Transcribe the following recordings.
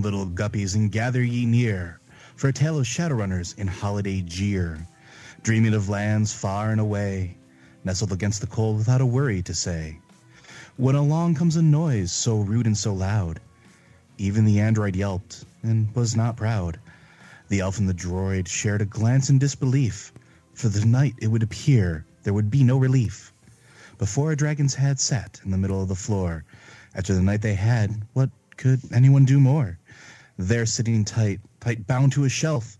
Little guppies, and gather ye near for a tale of Shadowrunners in holiday jeer, dreaming of lands far and away, nestled against the cold without a worry to say. When along comes a noise so rude and so loud, even the android yelped and was not proud. The elf and the droid shared a glance in disbelief, for the night it would appear there would be no relief. Before a dragon's head sat in the middle of the floor, after the night they had, what could anyone do more? There, sitting tight, tight bound to a shelf,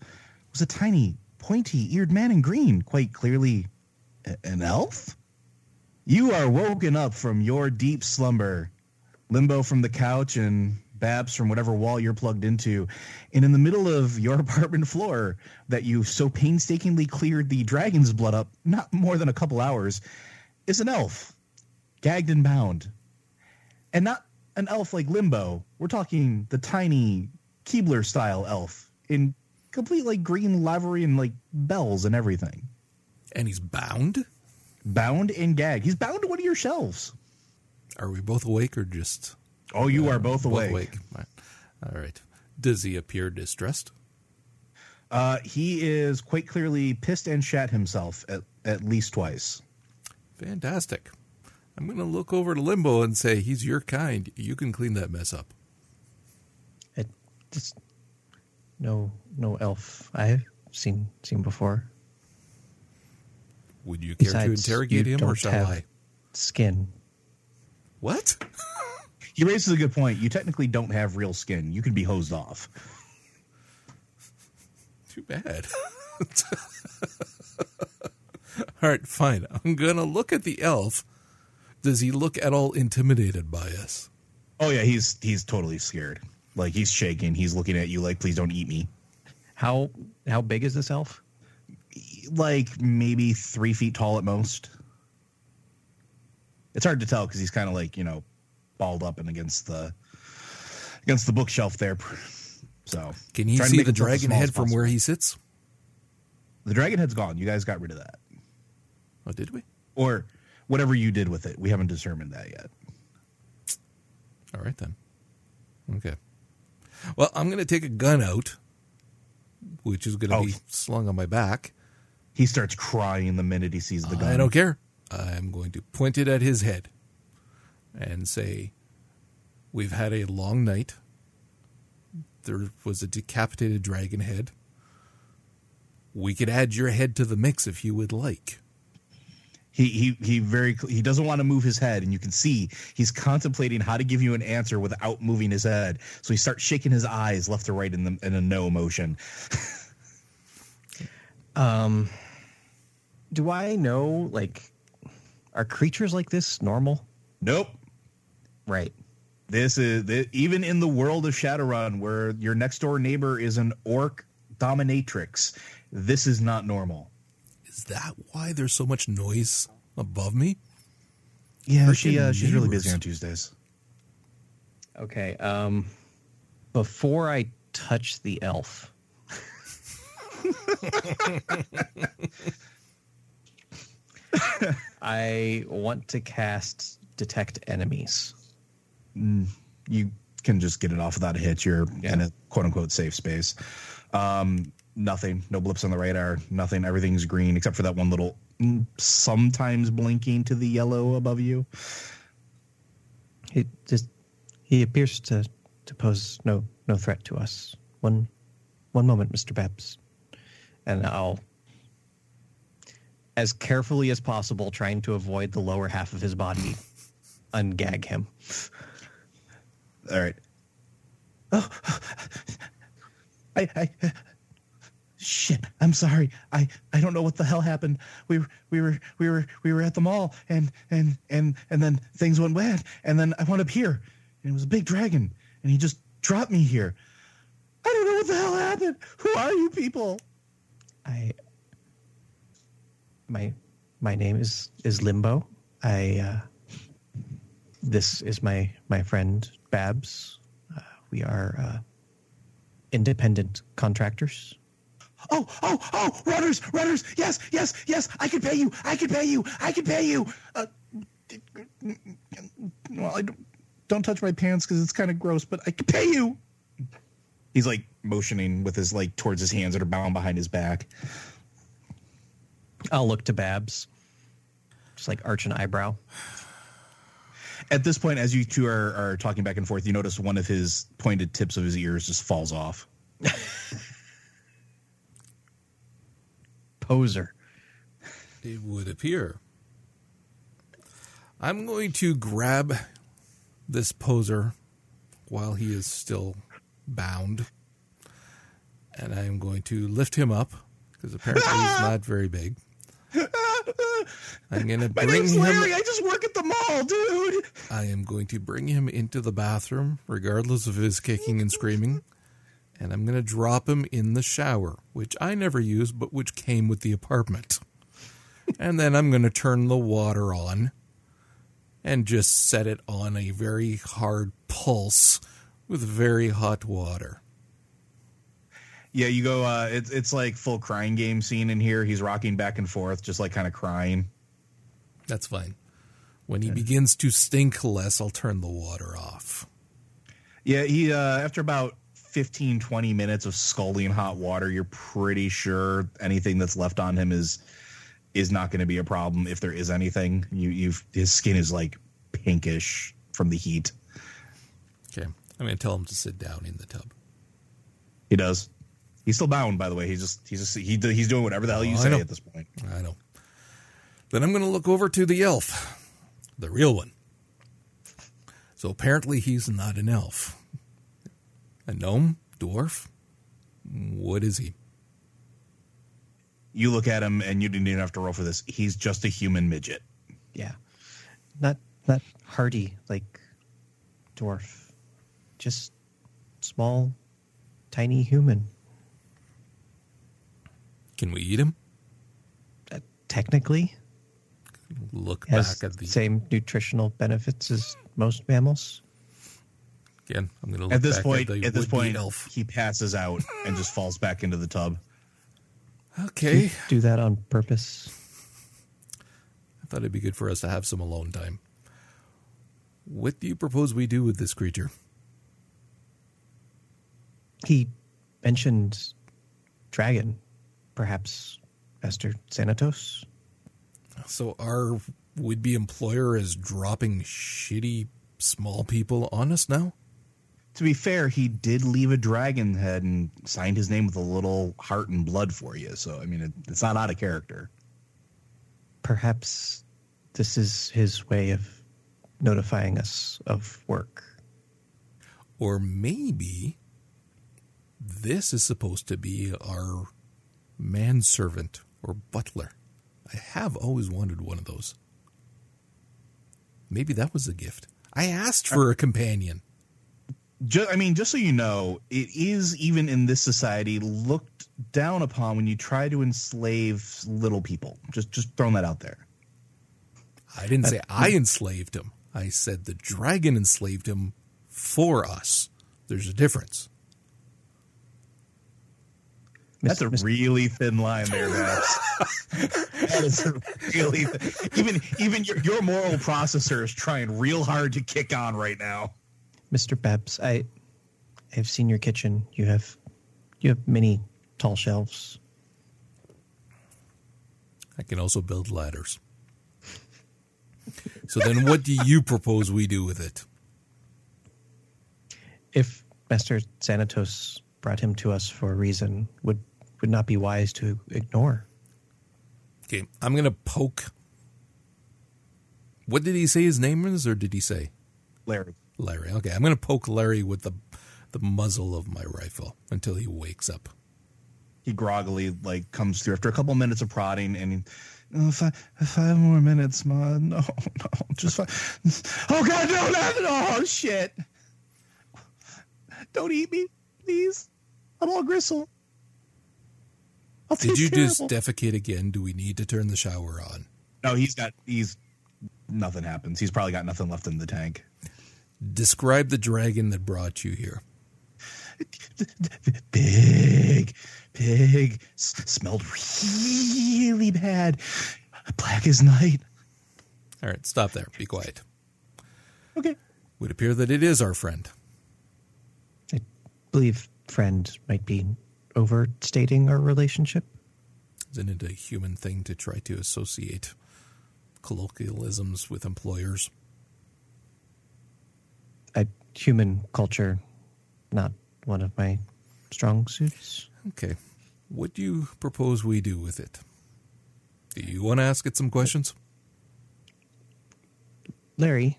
was a tiny, pointy eared man in green, quite clearly an elf? You are woken up from your deep slumber, limbo from the couch and Babs from whatever wall you're plugged into, and in the middle of your apartment floor that you so painstakingly cleared the dragon's blood up, not more than a couple hours, is an elf, gagged and bound. And not an elf like Limbo. We're talking the tiny Keebler style elf in complete like green livery and like bells and everything. And he's bound? Bound and gagged. He's bound to one of your shelves. Are we both awake or just. Oh, you are both both awake. awake? All right. Does he appear distressed? Uh, he is quite clearly pissed and shat himself at, at least twice. Fantastic. I'm going to look over to Limbo and say, he's your kind. You can clean that mess up. It just no no elf I've seen seen before. Would you care Besides, to interrogate him or don't shall have I? Skin. What? He raises a good point. You technically don't have real skin. You can be hosed off. Too bad. all right, fine. I'm going to look at the elf. Does he look at all intimidated by us? Oh yeah, he's he's totally scared. Like he's shaking. He's looking at you like, please don't eat me. How how big is this elf? Like maybe three feet tall at most. It's hard to tell because he's kind of like you know, balled up and against the against the bookshelf there. So Can you see the dragon head from where he sits? the dragon head's gone. You guys got rid of that, Oh, did we? or whatever you did with it. We haven't determined that yet. All right then. Okay. Well, I'm going to take a gun out, which is going to Oh. be slung on my back. He starts crying the minute he sees the gun. I don't care. I'm going to point it at his head and say, We've had a long night. There was a decapitated dragon head. We could add your head to the mix if you would like. He he he very he doesn't want to move his head, and you can see he's contemplating how to give you an answer without moving his head. So he starts shaking his eyes left to right in the in a no motion. Um do I know like are creatures like this normal? Nope. Right. This is thi- even in the world of Shadowrun, where your next door neighbor is an orc dominatrix. This is not normal. Is that why there's so much noise above me? Yeah, she uh, she's really busy on Tuesdays. Okay. Um before I touch the elf. I want to cast detect enemies. you can just get it off without a hit. You're in a quote unquote safe space. Um, nothing, no blips on the radar, nothing. Everything's green except for that one little sometimes blinking to the yellow above you. He just he appears to to pose no no threat to us. One one moment, Mr. Babs. And I'll as carefully as possible trying to avoid the lower half of his body ungag him. All right. Oh, I, I, shit. I'm sorry. I, I don't know what the hell happened. We were, we were, we were, we were at the mall, and and and and then things went bad, and then I went up here, and it was a big dragon, and he just dropped me here. I don't know what the hell happened. Who are you people? I my my name is is Limbo. I uh, this is my my friend Babs. Uh, we are uh, independent contractors. Oh, oh, oh, runners, runners. Yes, yes, yes. I can pay you. I can pay you. I can pay you. Uh, well, I don't, don't touch my pants because it's kind of gross, but I can pay you. He's like motioning with his like towards his hands that are bound behind his back. I'll look to Babs. Just like arch an eyebrow. At this point, as you two are, are talking back and forth, you notice one of his pointed tips of his ears just falls off. Poser. It would appear. I'm going to grab this poser while he is still bound. And I'm going to lift him up because apparently he's not very big. I'm going to My bring name's him. Larry. I just work at the mall, dude. I am going to bring him into the bathroom, regardless of his kicking and screaming. And I'm going to drop him in the shower, which I never used, but which came with the apartment. and then I'm going to turn the water on and just set it on a very hard pulse with very hot water. Yeah, you go. Uh, it's it's like full crying game scene in here. He's rocking back and forth, just like kind of crying. That's fine. When he begins to stink less, I'll turn the water off. Yeah, he uh, after about 15, 20 minutes of scalding hot water, you're pretty sure anything that's left on him is is not going to be a problem if there is anything. You you've his skin is like pinkish from the heat. Okay. I'm going to tell him to sit down in the tub. He does. He's still bound, by the way. He's just he's just he he's doing whatever the hell you Oh, say at this point. I know. Then I'm going to look over to the elf, the real one. So apparently he's not an elf. A gnome? Dwarf? What is he? You look at him, and you didn't even have to roll for this. He's just a human midget. Yeah. Not not hardy like dwarf. Just small, tiny human. Can we eat him? Uh, technically, Look has back at the. same nutritional benefits as most mammals. Again, I'm going to look At this back point, at, the at this point, elf. he passes out and just falls back into the tub. Okay. Do that on purpose. I thought it'd be good for us to have some alone time. What do you propose we do with this creature? He mentioned dragon, perhaps Master Xanatos. So our would-be employer is dropping shitty small people on us now? To be fair, he did leave a dragon head and signed his name with a little heart and blood for you. So I mean, it, it's not out of character. Perhaps this is his way of notifying us of work. Or maybe this is supposed to be our manservant or butler. I have always wanted one of those. Maybe that was a gift. I asked for a companion. Just, I mean, just so you know, it is even in this society looked down upon when you try to enslave little people. Just, just throwing that out there. I didn't say I enslaved him. I said the dragon enslaved him for us. There's a difference. That's a really thin line there, Max. that is a really even even your, your moral processor is trying real hard to kick on right now. Mr. Babs, I have seen your kitchen. You have you have many tall shelves. I can also build ladders. So then what do you propose we do with it? If Master Xanatos brought him to us for a reason, would would not be wise to ignore. Okay, I'm going to poke. What did he say his name is, or did he say Larry. Larry? Okay, I'm going to poke Larry with the the muzzle of my rifle until he wakes up. He groggily like comes through after a couple minutes of prodding and he, oh, five, five more minutes, ma. No, no, just five. Oh God, no, not at all. Shit. Don't eat me, please. I'm all gristle. I'll Did you terrible. just defecate again? Do we need to turn the shower on? No, he's got he's nothing happens. He's probably got nothing left in the tank. Describe the dragon that brought you here. Big, big, s- smelled really bad. Black as night. All right, stop there. Be quiet. Okay. Would appear that it is our friend. I believe friend might be overstating our relationship. Isn't it a human thing to try to associate colloquialisms with employers? I, human culture, not one of my strong suits. Okay. What do you propose we do with it? Do you want to ask it some questions? Larry,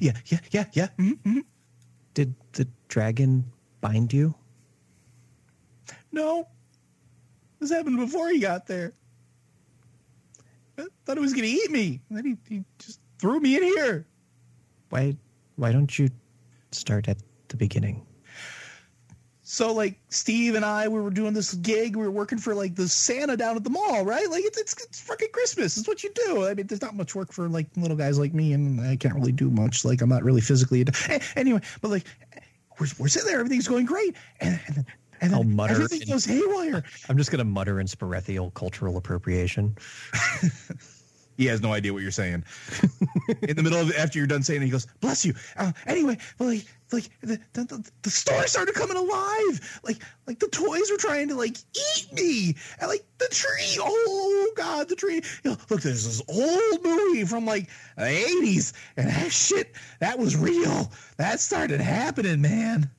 Yeah, yeah, yeah, yeah. Mm-hmm. did the dragon bind you? No, this happened before he got there. I thought it was going to eat me. And then he, he just threw me in here. Why why don't you start at the beginning? So like Steve and I, we were doing this gig. We were working for like the Santa down at the mall, right? Like it's it's, it's fucking Christmas. It's what you do. I mean, there's not much work for like little guys like me, and I can't really do much. Like I'm not really physically. ad- Anyway, but like we're, we're sitting there, everything's going great, and and then, and then I'll mutter everything in- goes haywire. I'm just gonna mutter in Sperethiel cultural appropriation. He has no idea what you're saying. In the middle of after you're done saying it, he goes, "Bless you." Uh, anyway, like, like the, the, the, the store started coming alive. Like, like the toys were trying to like eat me, and like the tree. Oh God, the tree. You know, look, there's this old movie from like the '80s, and that shit that was real. That started happening, man.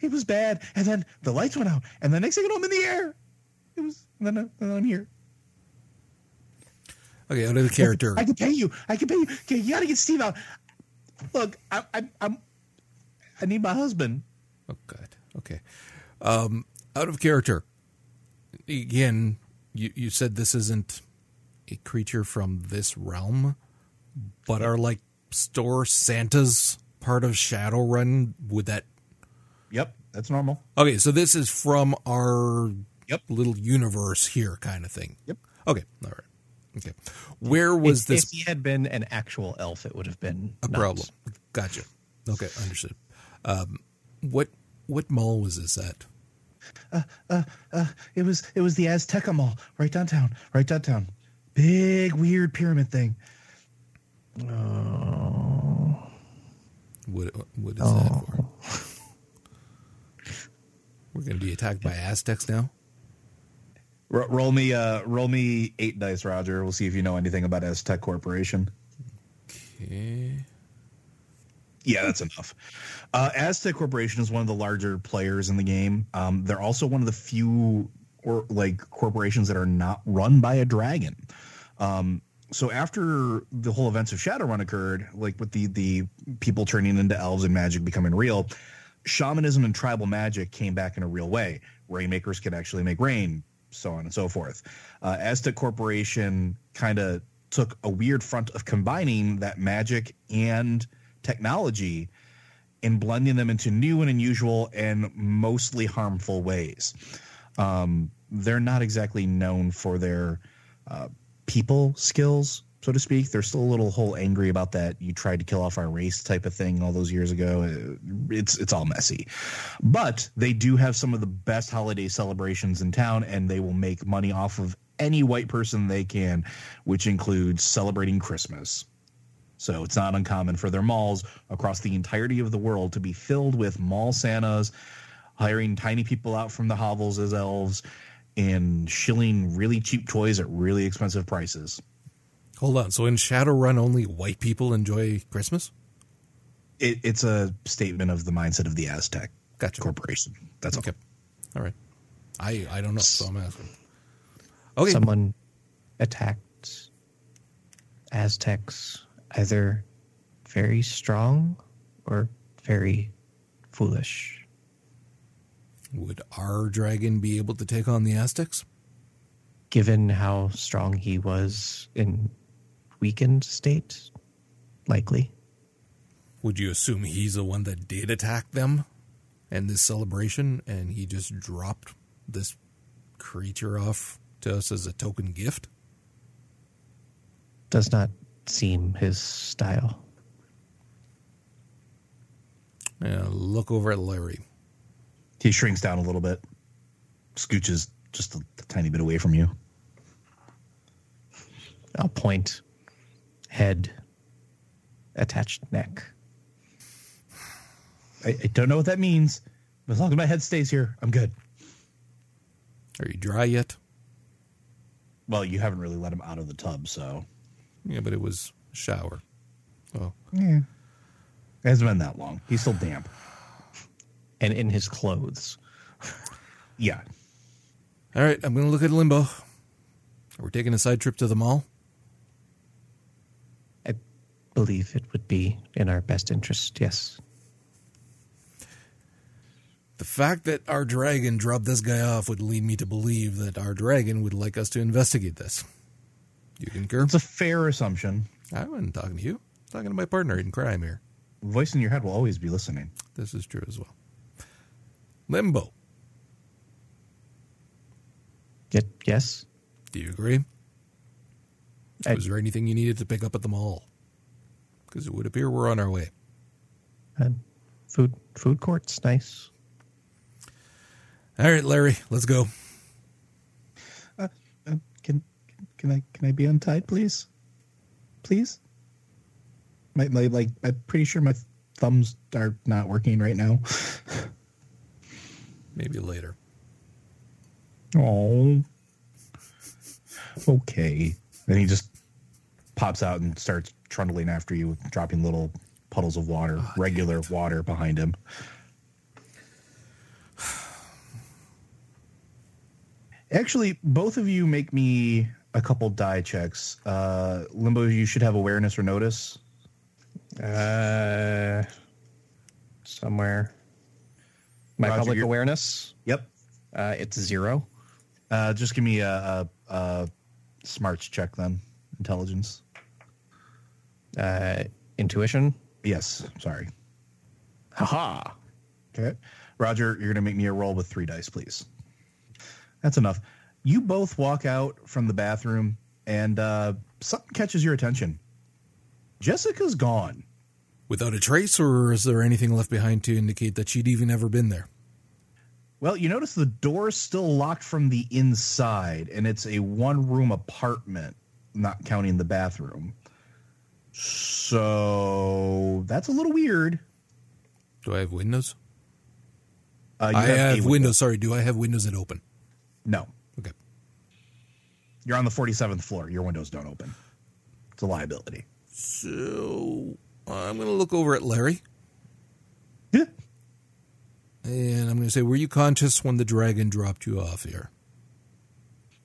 It was bad, and then the lights went out, and the next thing you know, I'm in the air. It was, and then, and then I'm here. Okay, out of the character. I can pay you. I can pay you. Okay, you got to get Steve out. Look, I, I, I'm. I need my husband. Oh God. Okay. Um, out of character. Again, you you said this isn't a creature from this realm, but are like store Santas part of Shadowrun? Would that? Yep, that's normal. Okay, so this is from our Yep. little universe here, kind of thing. Yep. Okay. All right. Okay. Where was if, this If he had been an actual elf, it would have been a nuts. problem? Gotcha. Okay, understood. Um, what what mall was this at? Uh, it was it was the Azteca Mall right downtown, right downtown. Big weird pyramid thing. Oh. What what is that for? We're going to be attacked by Aztecs now. Ro- roll me, uh, roll me eight dice, Roger. We'll see if you know anything about Aztec Corporation. Okay. Yeah, that's enough. Uh, Aztec Corporation is one of the larger players in the game. Um, they're also one of the few or like corporations that are not run by a dragon. Um, so after the whole events of Shadowrun occurred, like with the the people turning into elves and magic becoming real, shamanism and tribal magic came back in a real way. Rainmakers could actually make rain, so on and so forth. Uh, Aztec Corporation kind of took a weird front of combining that magic and technology and blending them into new and unusual and mostly harmful ways. Um, they're not exactly known for their uh, people skills, so to speak. They're still a little whole angry about that. You tried to kill off our race type of thing all those years ago. Uh, It's it's all messy, but they do have some of the best holiday celebrations in town, and they will make money off of any white person they can, which includes celebrating Christmas. So it's not uncommon for their malls across the entirety of the world to be filled with mall Santas, hiring tiny people out from the hovels as elves, and shilling really cheap toys at really expensive prices. Hold on. So in Shadowrun, only white people enjoy Christmas? It, it's a statement of the mindset of the Aztec Gotcha. Corporation. That's Okay. all. All right. I I don't know, so I'm asking. Okay. Someone attacked Aztecs either very strong or very foolish. Would our dragon be able to take on the Aztecs? Given how strong he was in weakened state, likely. Would you assume he's the one that did attack them and this celebration and he just dropped this creature off to us as a token gift? Does not seem his style. Yeah, look over at Larry. He shrinks down a little bit, scooches just a, tiny bit away from you. I'll point head, attached neck. I, I don't know what that means. But as long as my head stays here, I'm good. Are you dry yet? Well, you haven't really let him out of the tub, so Yeah, but it was a shower. Oh, yeah. It hasn't been that long. He's still damp. And in his clothes. Yeah. all right. I'm going to look at Limbo. We're taking a side trip to the mall. I believe it would be in our best interest, yes. The fact that our dragon dropped this guy off would lead me to believe that our dragon would like us to investigate this. You concur? It's a fair assumption. I wasn't talking to you. I'm talking to my partner in crime here. Voice in your head will always be listening. This is true as well. Limbo. Yet, yes. Do you agree? I- Was there anything you needed to pick up at the mall? Because it would appear we're on our way. And food food courts, nice. All right, Larry, let's go. Uh, can can I can I be untied, please? Please. My, my like I'm pretty sure my thumbs are not working right now. Maybe later. Oh. Okay. Then he just pops out and starts trundling after you, dropping little puddles of water, regular water behind him. Actually, both of you make me a couple die checks. Uh, Limbo, you should have awareness or notice. Uh, somewhere. My Roger, public you're- awareness, Yep. uh, it's zero. Uh, just give me a, a, a smarts check then. Intelligence. Uh, intuition, Yes. Sorry. haha. Okay. Roger, you're going to make me a roll with three dice, please. That's enough. You both walk out from the bathroom and uh, something catches your attention. Jessica's gone. Without a trace, or is there anything left behind to indicate that she'd even ever been there? Well, you notice the door's still locked from the inside, and it's a one room apartment, not counting the bathroom. So that's a little weird. Do I have windows? Uh, you I have, a windows. window. Sorry, do I have windows that open? No. Okay. You're on the 47th floor. Your windows don't open. It's a liability. So I'm going to look over at Larry Yeah. and I'm going to say, Were you conscious when the dragon dropped you off here?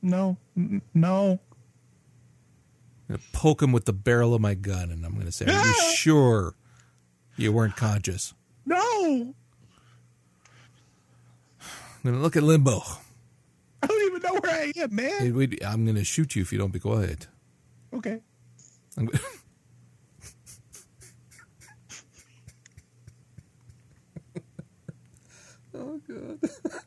No. No. I'm going to poke him with the barrel of my gun and I'm going to say, Are you sure you weren't conscious? No. I'm going to look at Limbo. I don't even know where I am, man. Hey, wait, I'm going to shoot you if you don't be quiet. Okay. I'm go- oh god.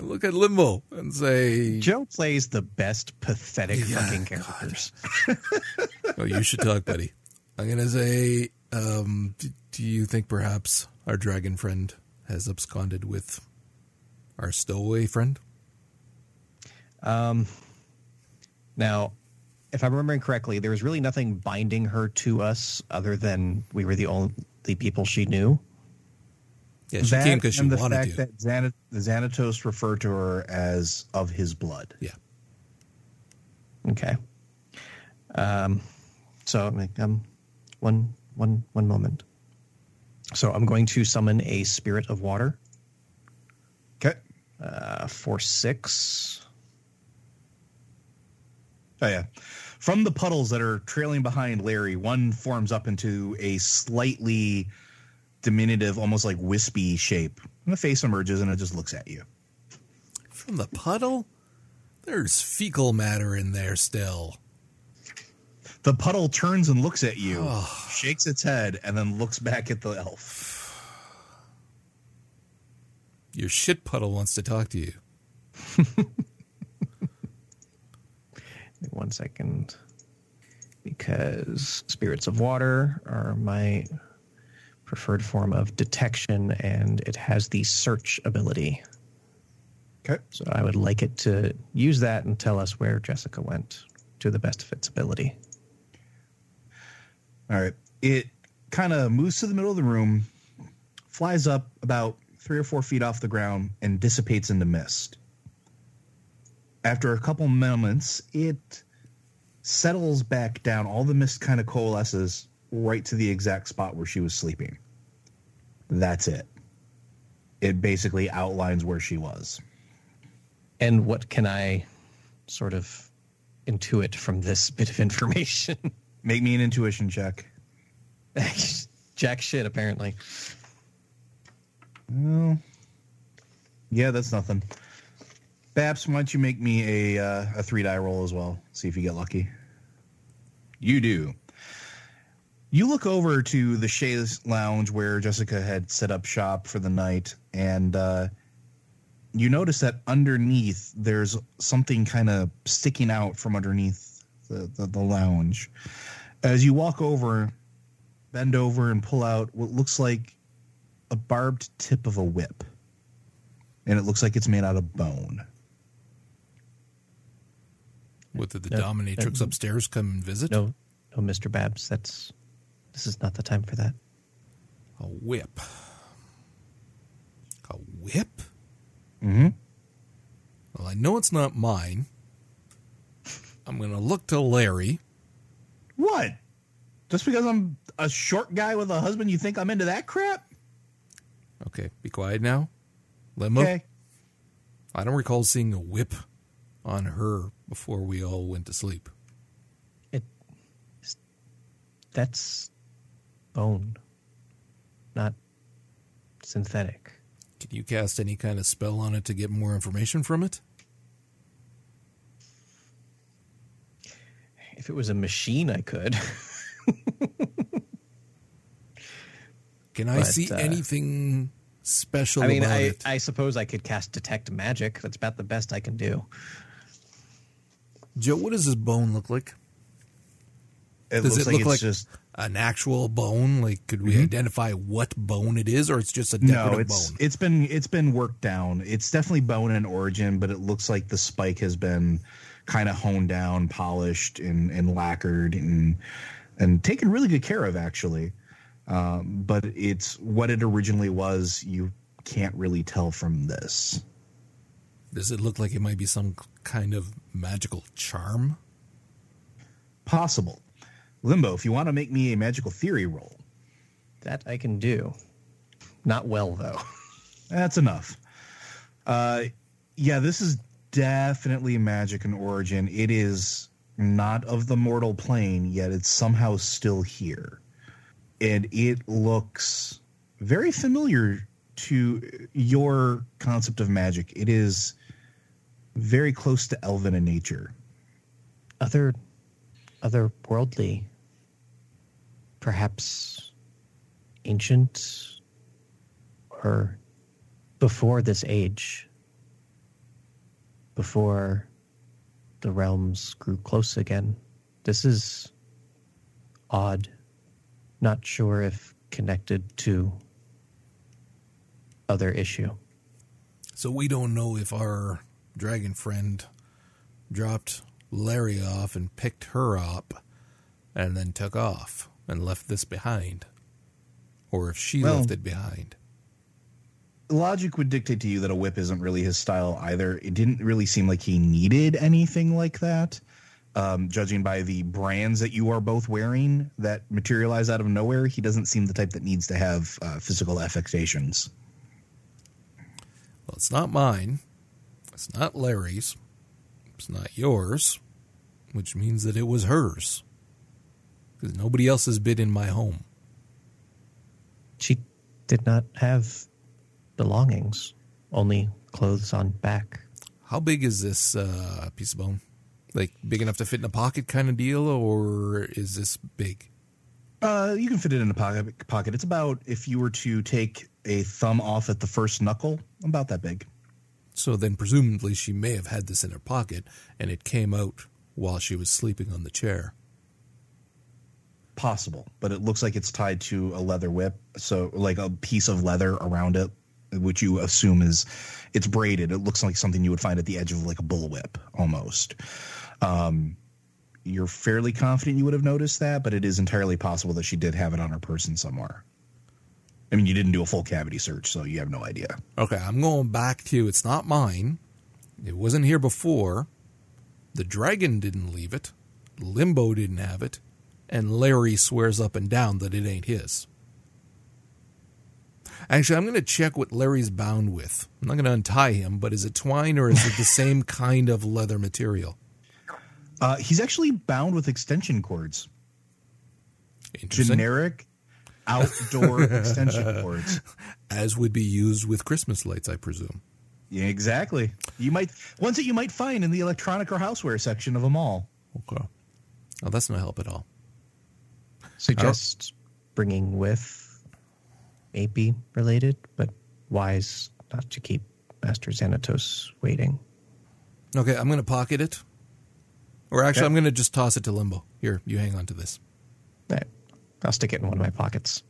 Look at Limbo and say, Joe plays the best pathetic Yeah, fucking characters. "Oh, you should talk, buddy." I'm gonna say, um, d- "Do you think perhaps our dragon friend has absconded with our stowaway friend?" Um, now, if I'm remembering correctly, there was really nothing binding her to us other than we were the only people she knew. Yeah, she That came because she and the wanted fact to. that Xana- Xanatos referred to her as of his blood. yeah. Okay. Um, so like, um, one, one, one moment. So I'm going to summon a spirit of water Okay. uh, for six. Oh yeah. From the puddles that are trailing behind Larry, one forms up into a slightly diminutive, almost like wispy shape. And the face emerges and it just looks at you. From the puddle? There's fecal matter in there still. The puddle turns and looks at you, Oh. shakes its head, and then looks back at the elf. Your shit puddle wants to talk to you. One second. Because spirits of water are my preferred form of detection, and it has the search ability. Okay. So I would like it to use that and tell us where Jessica went to the best of its ability. All right. It kind of moves to the middle of the room, flies up about three or four feet off the ground and dissipates into mist. After a couple moments, it settles back down. All the mist kind of coalesces right to the exact spot where she was sleeping. That's it. It basically outlines where she was. And what can I sort of intuit from this bit of information? Make me an intuition check. Jack shit, apparently. Well, yeah, that's nothing. Babs, why don't you make me a uh, a three die roll as well? See if you get lucky. You do. You look over to the chaise lounge where Jessica had set up shop for the night, and uh, you notice that underneath there's something kind of sticking out from underneath the, the, the lounge. As you walk over, bend over, and pull out what looks like a barbed tip of a whip. And it looks like it's made out of bone. What did the No, dominatrix no. upstairs come and visit? No, no, Mr. Babs, that's this is not the time for that. A whip. A whip? Mm-hmm. Well, I know it's not mine. I'm going to look to Larry. What? Just because I'm a short guy with a husband, you think I'm into that crap? Okay, be quiet now. Limbo. Okay. I don't recall seeing a whip on her before we all went to sleep. It that's bone, not synthetic. Can you cast any kind of spell on it to get more information from it? If it was a machine, I could. Can I But, see uh, anything special I mean, about I, it? I suppose I could cast detect magic. That's about the best I can do. Joe, what does this bone look like? It Does looks it like look it's like just an actual bone? Like, could we identify what bone it is, or it's just a no. It's bone? it's been it's been worked down. It's definitely bone in origin, but it looks like the spike has been kind of honed down, polished, and and lacquered, and and taken really good care of actually. Um, but it's what it originally was. You can't really tell from this. Does it look like it might be some kind of magical charm? Possible. Limbo, if you want to make me a magical theory roll, That I can do. Not well though. That's enough. Uh, yeah, this is definitely magic in origin. It is not of the mortal plane, yet it's somehow still here. And it looks very familiar to your concept of magic. It is very close to elven in nature. Other, otherworldly. Perhaps ancient, or before this age. Before the realms grew close again. This is odd. Not sure if connected to other issue. So we don't know if our dragon friend dropped Larry off and picked her up and then took off and left this behind. Or if she Well- left it behind. logic would dictate to you that a whip isn't really his style either. It didn't really seem like he needed anything like that. Um, judging by the brands that you are both wearing that materialize out of nowhere, he doesn't seem the type that needs to have uh, physical affectations. Well, it's not mine. It's not Larry's. It's not yours, which means that it was hers. Because nobody else has been in my home. She did not have belongings, only clothes on back. How big is this uh, piece of bone? Like big enough to fit in a pocket kind of deal, or is this big? Uh, you can fit it in a pocket. Pocket. It's about if you were to take a thumb off at the first knuckle, about that big. So then, presumably, she may have had this in her pocket, and it came out while she was sleeping on the chair. Possible, but it looks like it's tied to a leather whip, so like a piece of leather around it, which you assume is it's braided. It looks like something you would find at the edge of like a bullwhip almost. Um, you're fairly confident you would have noticed that, but it is entirely possible that she did have it on her person somewhere. I mean, you didn't do a full cavity search, so you have no idea. Okay, I'm going back to it's not mine. It wasn't here before. The dragon didn't leave it. Limbo didn't have it. And Larry swears up and down that it ain't his. Actually, I'm going to check what Larry's bound with. I'm not going to untie him, but is it twine or is it the same kind of leather material? Uh, he's actually bound with extension cords, Interesting. generic outdoor extension cords. As would be used with Christmas lights, I presume. Yeah, exactly. You might ones that you might find in the electronic or houseware section of a mall. Okay. Oh, that's no help at all. Suggest bringing with AP related, but wise not to keep Master Xanatos waiting. Okay, I'm going to pocket it. Or actually, Okay. I'm going to just toss it to Limbo. Here, you hang on to this. All right. I'll stick it in one of my pockets.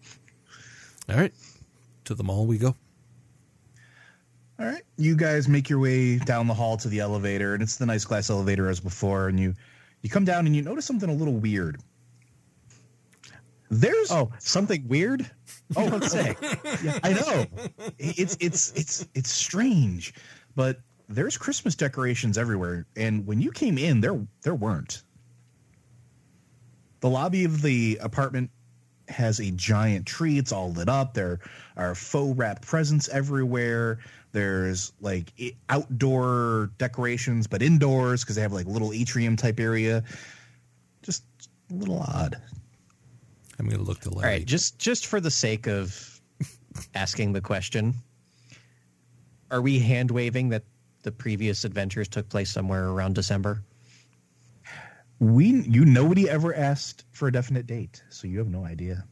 All right. To the mall we go. All right. You guys make your way down the hall to the elevator, and it's the nice glass elevator as before. And you you come down and you notice something a little weird. There's Oh, something weird? oh, let's say, yeah, I know it's it's it's it's strange, but there's Christmas decorations everywhere. And when you came in, there there weren't. The lobby of the apartment has a giant tree. It's all lit up. There are faux wrapped presents everywhere. There's like outdoor decorations, but indoors because they have like little atrium type area. Just a little odd. I'm going to look to All Larry. right, just just for the sake of asking the question, are we hand waving that the previous adventures took place somewhere around December? We you nobody ever asked for a definite date, so you have no idea.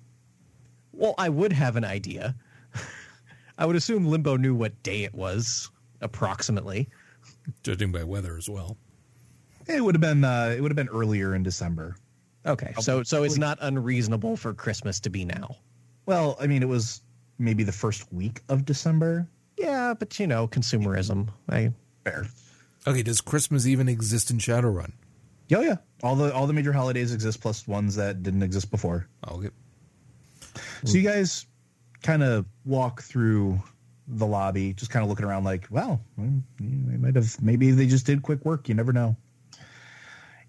Well, I would have an idea. I would assume Limbo knew what day it was approximately. Judging by weather as well. It would have been uh, it would have been earlier in December. Okay, so so it's not unreasonable for Christmas to be now. Well, I mean, it was maybe the first week of December. Yeah, but you know, consumerism. I Fair. Okay, does Christmas even exist in Shadowrun? Yeah, yeah. All the all the major holidays exist, plus ones that didn't exist before. Okay. So you guys kind of walk through the lobby, just kind of looking around, like, wow, well, mm, they might have maybe they just did quick work. You never know.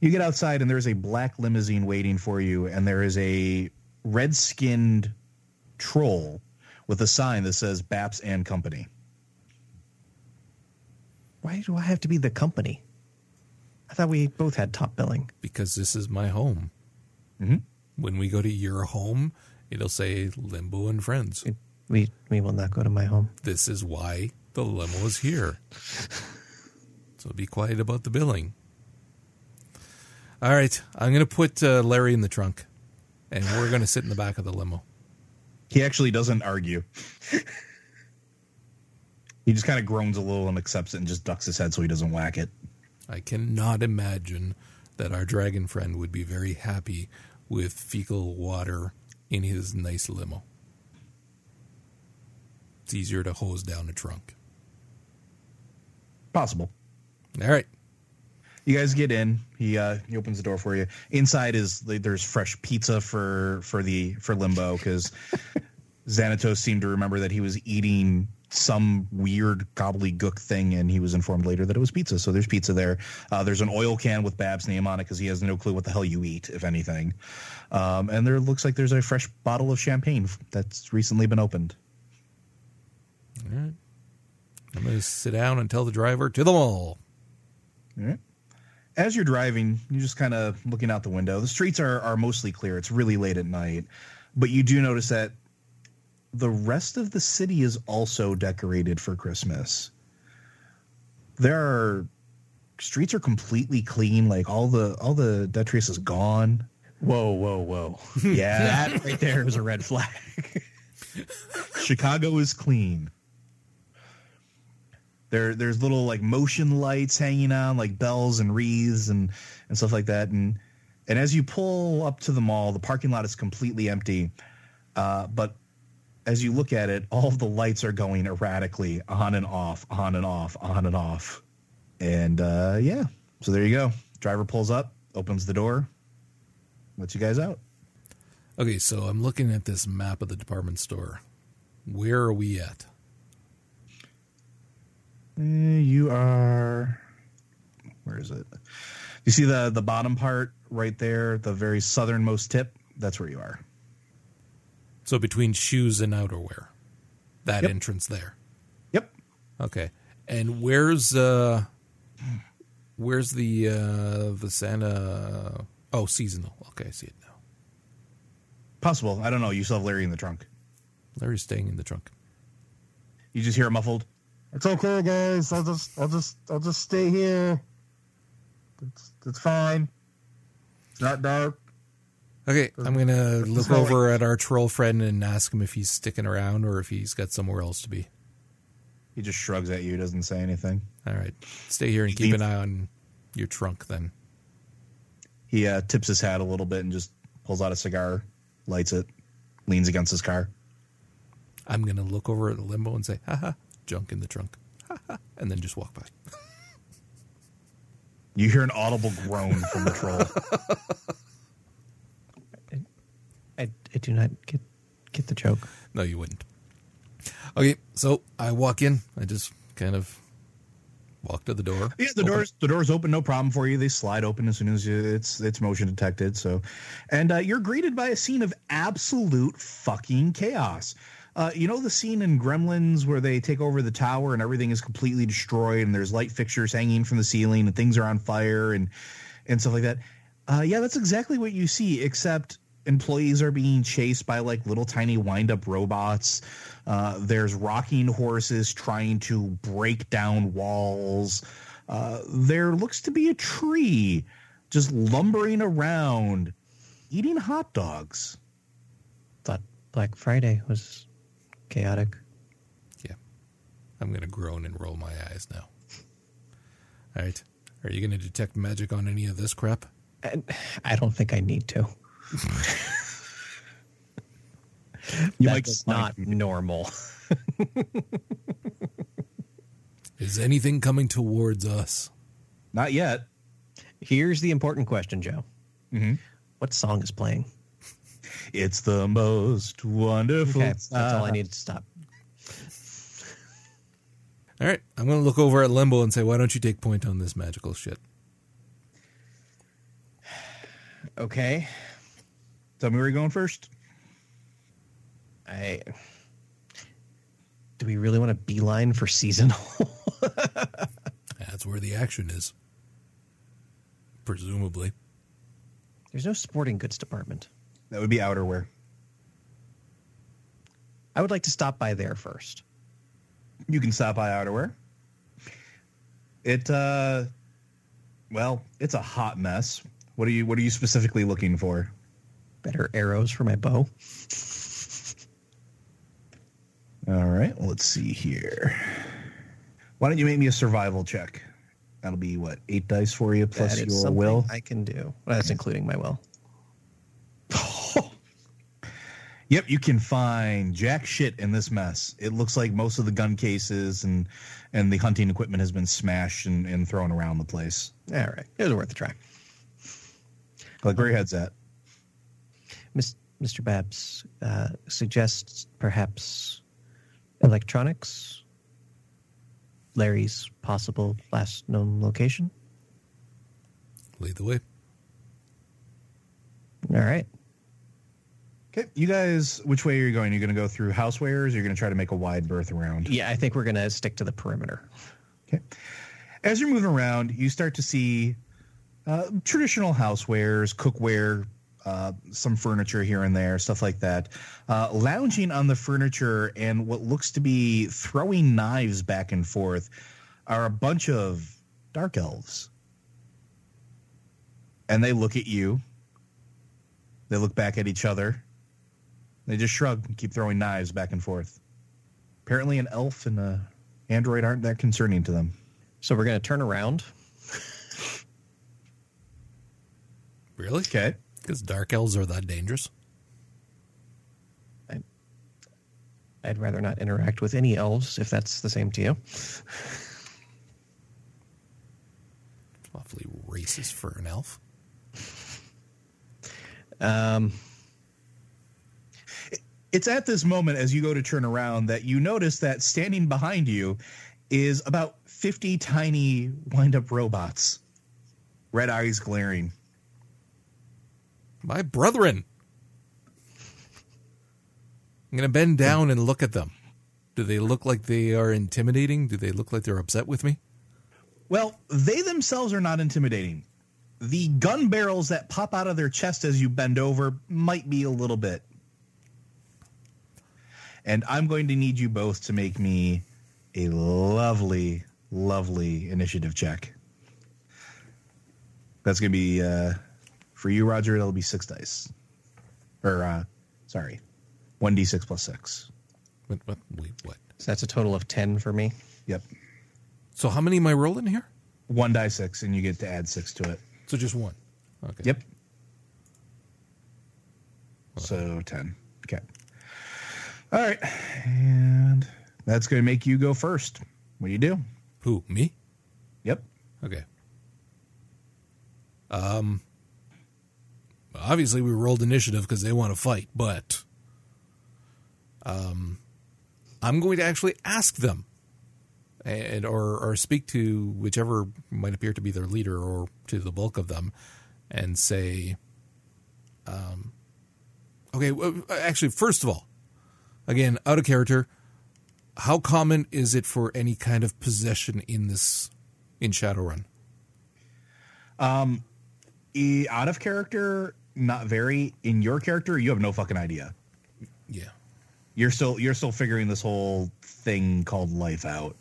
You get outside, and there's a black limousine waiting for you, and there is a red skinned troll with a sign that says Babs and Company. why do I have to be the company? I thought we both had top billing. Because this is my home. Mhm. When we go to your home, it'll say Limbo and Friends. We we will not go to my home. This is why the limo is here. So be quiet about the billing. All right, I'm going to put uh, Larry in the trunk, and we're going to sit in the back of the limo. He actually doesn't argue. he just kind of groans a little and accepts it and just ducks his head so he doesn't whack it. I cannot imagine that our dragon friend would be very happy with fecal water in his nice limo. It's easier to hose down a trunk. Possible. All right. You guys get in. He uh, he opens the door for you. Inside is there's fresh pizza for for the for Limbo because Xanatos seemed to remember that he was eating some weird gobbledygook thing, and he was informed later that it was pizza. So there's pizza there. Uh, there's an oil can with Bab's name on it because he has no clue what the hell you eat, if anything. Um, and there looks like there's a fresh bottle of champagne that's recently been opened. All right. I'm going to sit down and tell the driver to the mall. All right. As you're driving, you're just kind of looking out the window. The streets are, are mostly clear. It's really late at night. But you do notice that the rest of the city is also decorated for Christmas. There are streets are completely clean, like all the all the detritus is gone. Whoa, whoa, whoa! Yeah, that right there is a red flag. Chicago is clean. There, there's little like motion lights hanging on, like bells and wreaths and and stuff like that. And and as you pull up to the mall, the parking lot is completely empty. Uh, but as you look at it, all of the lights are going erratically on and off, on and off, on and off. And uh, yeah, so there you go. Driver pulls up, opens the door, lets you guys out. Okay, so I'm looking at this map of the department store. Where are we at? Eh, you are. Where is it? You see the the bottom part right there, the very southernmost tip. That's where you are. So between shoes and outerwear, that Yep. entrance there. Yep. Okay. And where's uh where's the uh the Santa oh seasonal. Okay, I see it now. Possible. I don't know. You still have Larry in the trunk. Larry's staying in the trunk. You just hear it muffled. It's okay, guys. I'll just, I'll just, I'll just stay here. It's, it's fine. It's not dark. Okay, I'm gonna look not over at our troll friend and ask him if he's sticking around or if he's got somewhere else to be. He just shrugs at you, doesn't say anything. All right, stay here and keep an eye on your trunk. Then He uh, tips his hat a little bit and just pulls out a cigar, lights it, leans against his car. I'm gonna look over at the limbo and say, "Haha, junk in the trunk," and then just walk by. You hear an audible groan from the troll. I, I do not get get the joke. No, you wouldn't. Okay, so I walk in. I just kind of walk to the door. Yeah, the open doors the doors open, no problem for you. They slide open as soon as you, it's it's motion detected. So, and uh, you're greeted by a scene of absolute fucking chaos. Uh, you know the scene in Gremlins where they take over the tower and everything is completely destroyed and there's light fixtures hanging from the ceiling and things are on fire and and stuff like that. Uh, yeah, that's exactly what you see, except employees are being chased by like little tiny wind up robots. Uh, there's rocking horses trying to break down walls. Uh, there looks to be a tree just lumbering around eating hot dogs. Thought Black Friday was chaotic. Yeah. I'm going to groan and roll my eyes now. All right. Are you going to detect magic on any of this crap? And I don't think I need to. You might That's go not normal. Is anything coming towards us? Not yet. Here's the important question, Joe. Mhm. What song is playing? It's the most wonderful. Okay, that's all I time. need to stop. All right. I'm going to look over at Limbo and say, why don't you take point on this magical shit? Okay, Tell me where you're going first. I. Do we really want to beeline for seasonal? That's where the action is. Presumably. There's no sporting goods department. That would be outerwear. I would like to stop by there first. You can stop by outerwear. It uh well, it's a hot mess. What are you what are you specifically looking for? Better arrows for my bow. All right, well, let's see here. Why don't you make me a survival check? That'll be what, eight dice for you plus your will. I can do. Well, that's including my will. Yep, you can find jack shit in this mess. It looks like most of the gun cases and and the hunting equipment has been smashed and, and thrown around the place. All right, it was worth a try. Like where your head's at. Miss, Mr. Babs uh, suggests perhaps electronics. Larry's possible last known location. Lead the way. All right. You guys, which way are you going? You're going to go through housewares. Or you're going to try to make a wide berth around. Yeah, I think we're gonna stick to the perimeter. Okay. As you're moving around, you start to see uh, traditional housewares, cookware, uh, some furniture here and there, stuff like that. Uh, lounging on the furniture and what looks to be throwing knives back and forth are a bunch of dark elves. And they look at you. They look back at each other. They just shrug and keep throwing knives back and forth. Apparently, an elf and a android aren't that concerning to them. So we're gonna turn around. Really? Okay. Because dark elves are that dangerous? I'd rather not interact with any elves if that's the same to you. Awfully racist for an elf. Um, It's at this moment as you go to turn around that you notice that standing behind you is about 50 tiny wind up robots, red eyes glaring. My brethren. I'm going to bend down and look at them. Do they look like they are intimidating? Do they look like they're upset with me? Well, they themselves are not intimidating. The gun barrels that pop out of their chest as you bend over might be a little bit. And I'm going to need you both to make me a lovely, lovely initiative check. That's going to be uh, for you, Roger. It'll be six dice, or uh, sorry, one d six plus six. What, what, wait, what? So that's a total of 10 for me. Yep, So how many am I rolling here? one die six, and you get to add six to it. So just one. Okay. Yep. So 10. Okay. All right. And that's going to make you go first. What do you do? Who? Me? Yep. Okay. Um. Obviously, we rolled initiative because they want to fight, but um, I'm going to actually ask them, and or or speak to whichever might appear to be their leader or to the bulk of them, and say, um, okay. well, Actually, first of all, again, out of character. How common is it for any kind of possession in this in Shadowrun? Um, e, out of character, not very. In your character, you have no fucking idea. Yeah. You're still you're still figuring this whole thing called life out.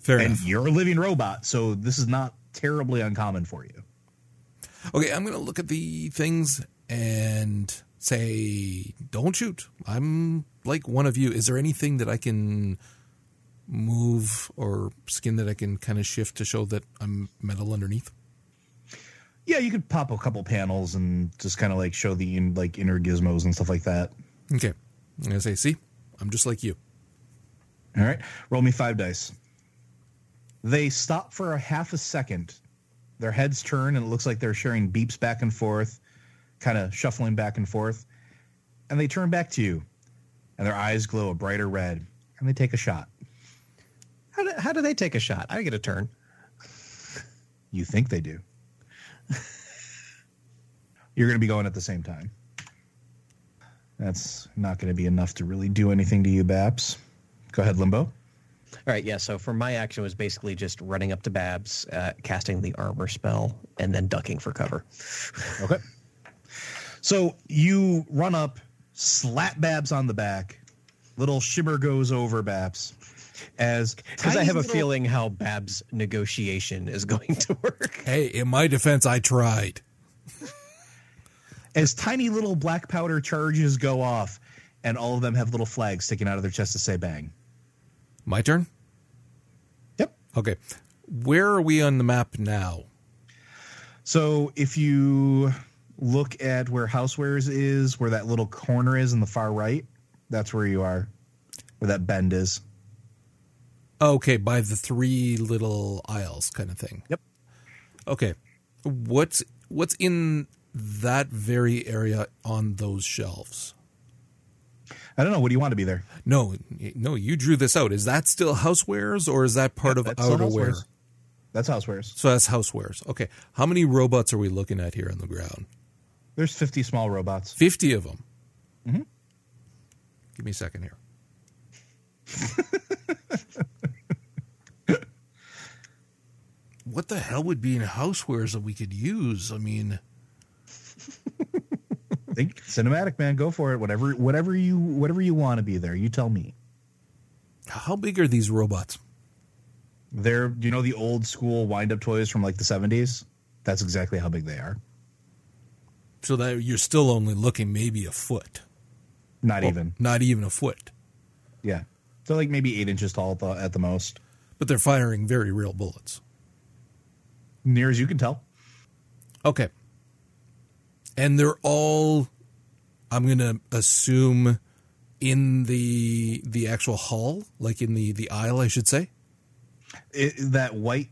Fair and enough. you're a living robot, so this is not terribly uncommon for you. Okay, I'm going to look at the things and say, don't shoot. I'm like one of you. Is there anything that I can move or skin that I can kind of shift to show that I'm metal underneath? Yeah, you could pop a couple panels and just kind of like show the in, like inner gizmos and stuff like that. Okay. I'm to say, see, I'm just like you. All right, roll me five dice. They stop for a half a second. Their heads turn, and it looks like they're sharing beeps back and forth, kind of shuffling back and forth. And they turn back to you, and their eyes glow a brighter red, and they take a shot. How do, how do they take a shot? I get a turn. You think they do. You're going to be going at the same time. That's not going to be enough to really do anything to you, Babs. Go ahead, Limbo. All right, yeah. So for my action was basically just running up to Babs, uh, casting the armor spell, and then ducking for cover. Okay. So you run up, slap Babs on the back. Little shimmer goes over Babs as Because I have a little- feeling how Babs' negotiation is going to work. Hey, in my defense, I tried. as tiny little black powder charges go off, and all of them have little flags sticking out of their chest to say "bang." My turn? Yep. Okay. Where are we on the map now? So if you look at where Housewares is, where that little corner is in the far right, that's where you are, where that bend is. Okay, by the three little aisles kind of thing. Yep. Okay. What's what's in that very area on those shelves? I don't know. What do you want to be there? No, no, you drew this out. Is that still housewares or is that part of That's still outerwear? That's Housewares. So that's housewares. Okay. How many robots are we looking at here on the ground? There's 50 small robots. 50 of them. Mm-hmm. Give me a second here. what the hell would be in housewares that we could use? I mean, Think cinematic, man. Go for it. Whatever, whatever you, whatever you want to be there. You tell me. how big are these robots? They're, you know, the old school wind up toys from like the 70s. That's exactly how big they are. So that you're still only looking maybe a foot. Not Well, even. Not even a foot. Yeah. They're like maybe eight inches tall at the, at the most. But they're firing very real bullets. Near as you can tell. Okay. And they're all I'm going to assume in the the actual hall, like in the the aisle I should say. It, that white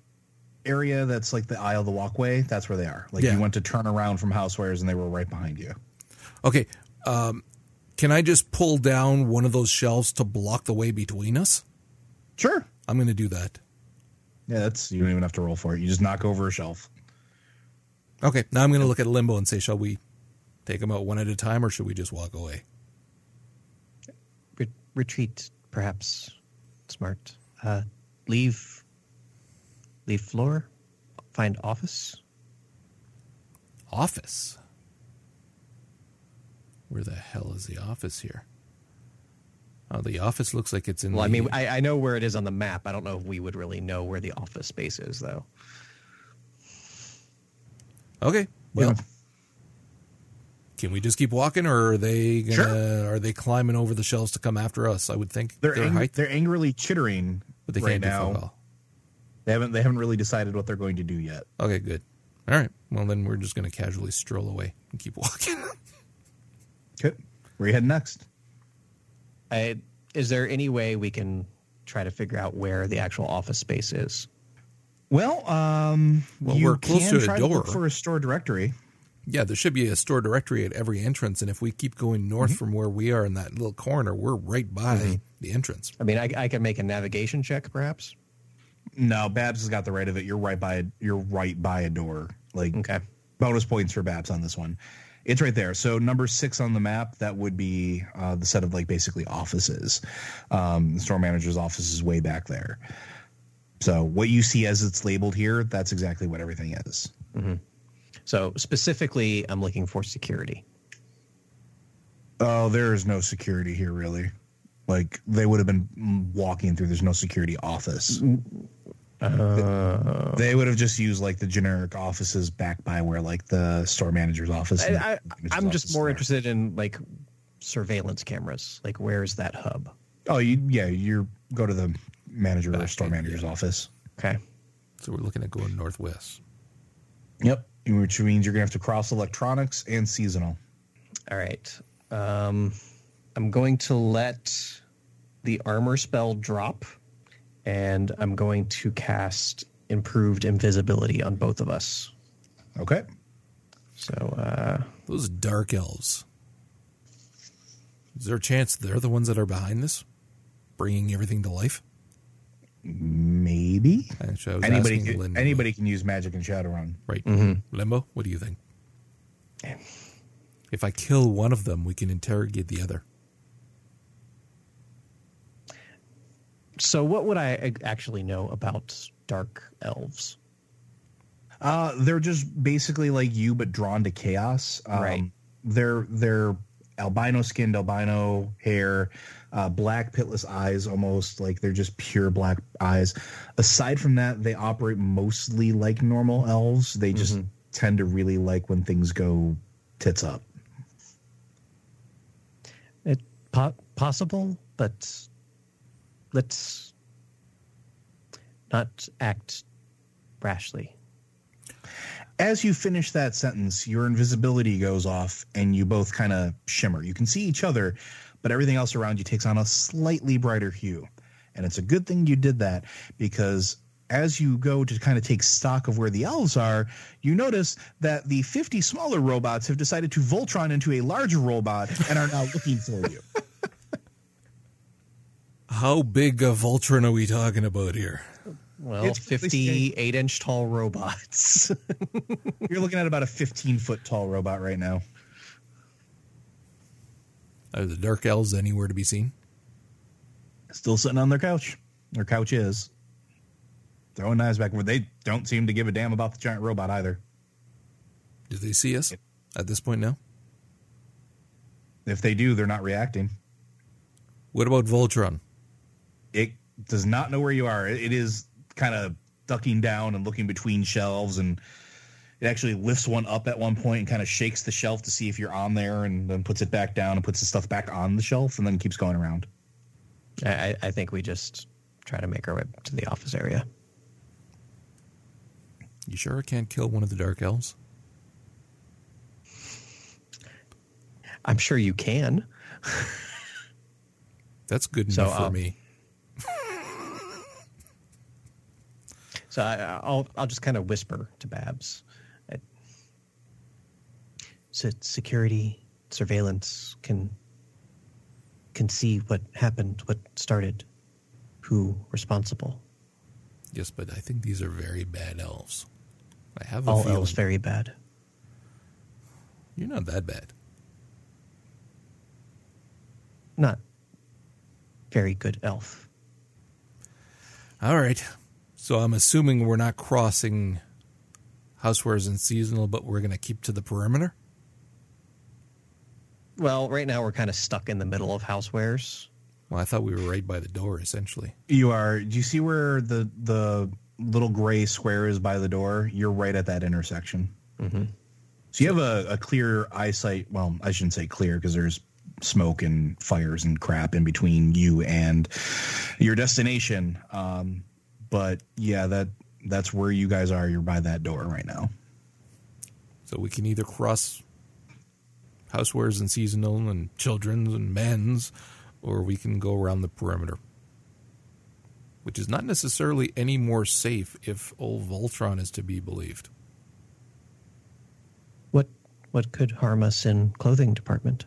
area that's like the aisle, the walkway, that's where they are. Like Yeah. you went to turn around from housewares and they were right behind you. Okay. Um Can I just pull down one of those shelves to block the way between us? Sure. I'm going to do that. Yeah, that's you don't even have to roll for it. You just knock over a shelf. Okay, now I'm going to look at Limbo and say, shall we take them out one at a time or should we just walk away? Retreat, perhaps. Smart. Uh, leave. Leave floor. Find office. Office? Where the hell is the office here? Oh, the office looks like it's in Well, I mean, I, I know where it is on the map. I don't know if we would really know where the office space is, though. Okay, well, Yeah. can we just keep walking or are they gonna, are they climbing over the shelves to come after us? I would think They're their ang- height, they're angrily chittering but they right can't do now. fuck all. They haven't they haven't really decided what they're going to do yet. Okay, good. All right. Well, then we're just going to casually stroll away and keep walking. Okay. Where are you heading next? I, is there any way we can try to figure out where the actual office space is? Well, um, Well, you we're close can to a try to look door. for a store directory. yeah, there should be a store directory at every entrance, and if we keep going north Mm-hmm. from where we are in that little corner, we're right by the entrance. I mean, I, I can make a navigation check, perhaps. No, Babs has got the right of it. You're right by you're right by a door. Like Okay. bonus points for Babs on this one. It's right there. So number six on the map, that would be uh, the set of like basically offices. Um, the store manager's office is way back there. So what you see as it's labeled here, that's exactly what everything is. So specifically, I'm looking for security. Oh, there is no security here, really. Like they would have been walking through. There's no security office. Uh, They would have just used like the generic offices back by where like the store manager's office. I, I, manager's I'm just office more are. interested in like surveillance cameras. Like, where's that hub? Oh, you yeah, you go to the manager or store manager's yeah. office. Okay. So we're looking at going northwest. Yep. Which means you're gonna have to cross electronics and seasonal. All right. Um, I'm going to let the armor spell drop, and I'm going to cast improved invisibility on both of us. Okay. So, uh, Those dark elves. Is there a chance they're the ones that are behind this, bringing everything to life? Maybe. Actually, Anybody can, Lynn, anybody can use magic and Shadowrun. right? Mm-hmm. Limbo, what do you think? If I kill one of them, we can interrogate the other. So what would I actually know about dark elves? Uh, they're just basically like you, but drawn to chaos. Um, Right. They're they're albino skinned, albino hair, uh, black pitless eyes, almost like they're just pure black eyes. Aside from that, they operate mostly like normal elves. They just Mhm. tend to really like when things go tits up. It po- possible, but let's not act rashly. As you finish that sentence, your invisibility goes off and you both kind of shimmer. You can see each other, but everything else around you takes on a slightly brighter hue. And it's a good thing you did that because as you go to kind of take stock of where the elves are, you notice that the 50 smaller robots have decided to Voltron into a larger robot and are now looking for you. How big a Voltron are we talking about here? Well, It's 58 inch tall robots. You're looking at about a 15 foot tall robot right now. Are the dark elves anywhere to be seen? Still sitting on their couch. Their couch is. Throwing knives back and forth. They don't seem to give a damn about the giant robot either. Do they see us at this point now? If they do, they're not reacting. What about Voltron? It does not know where you are. It it is kind of ducking down and looking between shelves, and it actually lifts one up at one point and kind of shakes the shelf to see if you're on there, and then puts it back down and puts the stuff back on the shelf, and then keeps going around. I, I think we just try to make our way to the office area. You sure I can't kill one of the dark elves? I'm sure you can. That's good So, enough for um, me. So I, I'll I'll just kind of whisper to Babs. So security surveillance can can see what happened, what started, who responsible. Yes, but I think these are very bad elves. I have a All feeling elves very bad. you're not that bad. Not very good elf. All right. So I'm assuming we're not crossing housewares and seasonal, but we're going to keep to the perimeter. Well, right now we're kind of stuck in the middle of housewares. Well, I thought we were right by the door, essentially. You are. Do you see where the the little gray square is by the door? You're right at that intersection. Mm-hmm. So you have a, a clear eyesight. Well, I shouldn't say clear because there's smoke and fires and crap in between you and your destination. Um, but yeah, that that's where you guys are. You're by that door right now. So we can either cross housewares and seasonal and children's and men's, or we can go around the perimeter. Which is not necessarily any more safe if old Voltron is to be believed. What what could harm us in clothing department?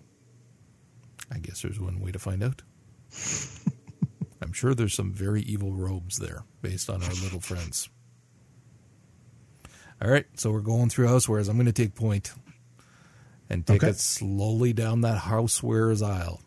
I guess there's one way to find out. I'm sure there's some very evil robes there based on our little friends. All right, so we're going through housewares. I'm going to take point and take Okay. it slowly down that housewares aisle.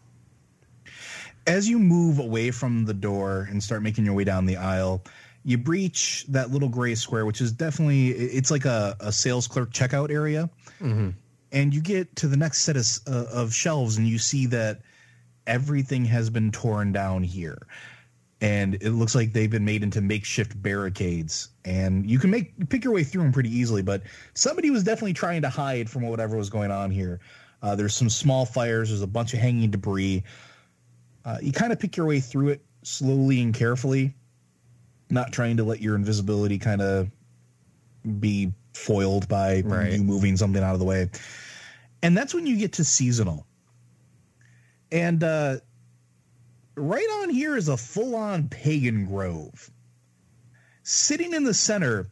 as you move away from the door and start making your way down the aisle, you breach that little gray square, which is definitely it's like a, a sales clerk checkout area. Mm-hmm. And you get to the next set of, uh, of shelves, and you see that everything has been torn down here, and it looks like they've been made into makeshift barricades. And you can make pick your way through them pretty easily, but somebody was definitely trying to hide from whatever was going on here. Uh, there's some small fires. There's a bunch of hanging debris. Uh, you kind of pick your way through it slowly and carefully, not trying to let your invisibility kind of be foiled by Right. you moving something out of the way. And that's when you get to seasonal. And uh, right on here is a full on pagan grove. Sitting in the center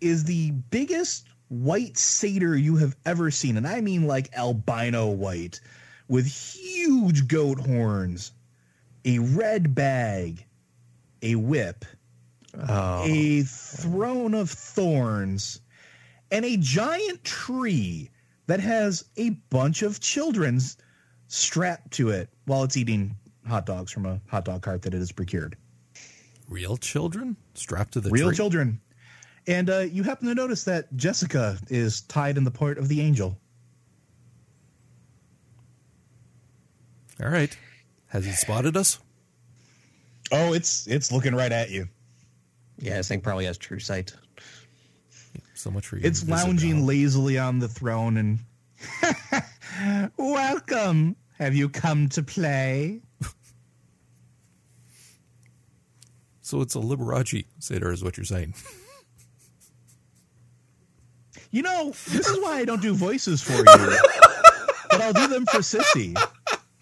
is the biggest white satyr you have ever seen. And I mean like albino white with huge goat horns, a red bag, a whip, Oh, a throne of thorns, and a giant tree that has a bunch of children strapped to it while it's eating hot dogs from a hot dog cart that it has procured. Real children strapped to the Real tree? children. And uh, you happen to notice that Jessica is tied in the part of the angel. All right. Has it spotted us? Oh, it's it's looking right at you. yeah, this thing probably has true sight. So much for you. It's lounging lazily on the throne and Welcome. Have you come to play? So it's a Liberace satyr, is what you're saying. You know, this is why I don't do voices for you. but I'll do them for Sissy.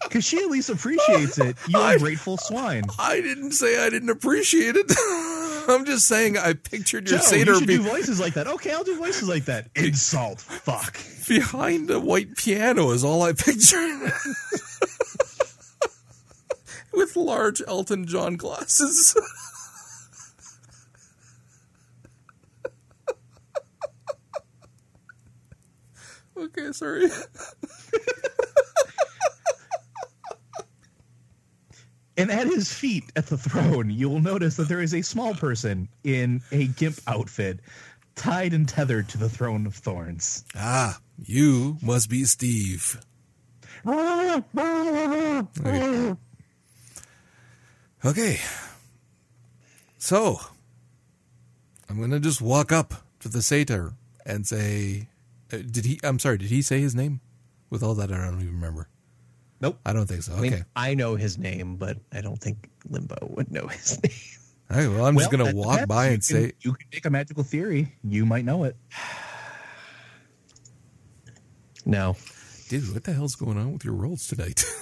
Because she at least appreciates it. You ungrateful swine. I didn't say I didn't appreciate it. I'm just saying I pictured your Joe, satyr you should be do voices like that. Okay, I'll do voices like that. Insult. Fuck. behind a white piano is all I pictured. With large Elton John glasses. okay, sorry. And at his feet at the throne, you will notice that there is a small person in a gimp outfit tied and tethered to the throne of thorns. Ah, you must be Steve. Okay. Okay. So, I'm going to just walk up to the satyr and say, uh, did he, I'm sorry, did he say his name? With all that, I don't even remember. Nope. I don't think so. I mean, Okay. I know his name, but I don't think Limbo would know his name. All right. Well, I'm just Well, going to walk depends. by You and can- say, You can make a magical theory. You might know it. No. dude, what the hell's going on with your rolls tonight?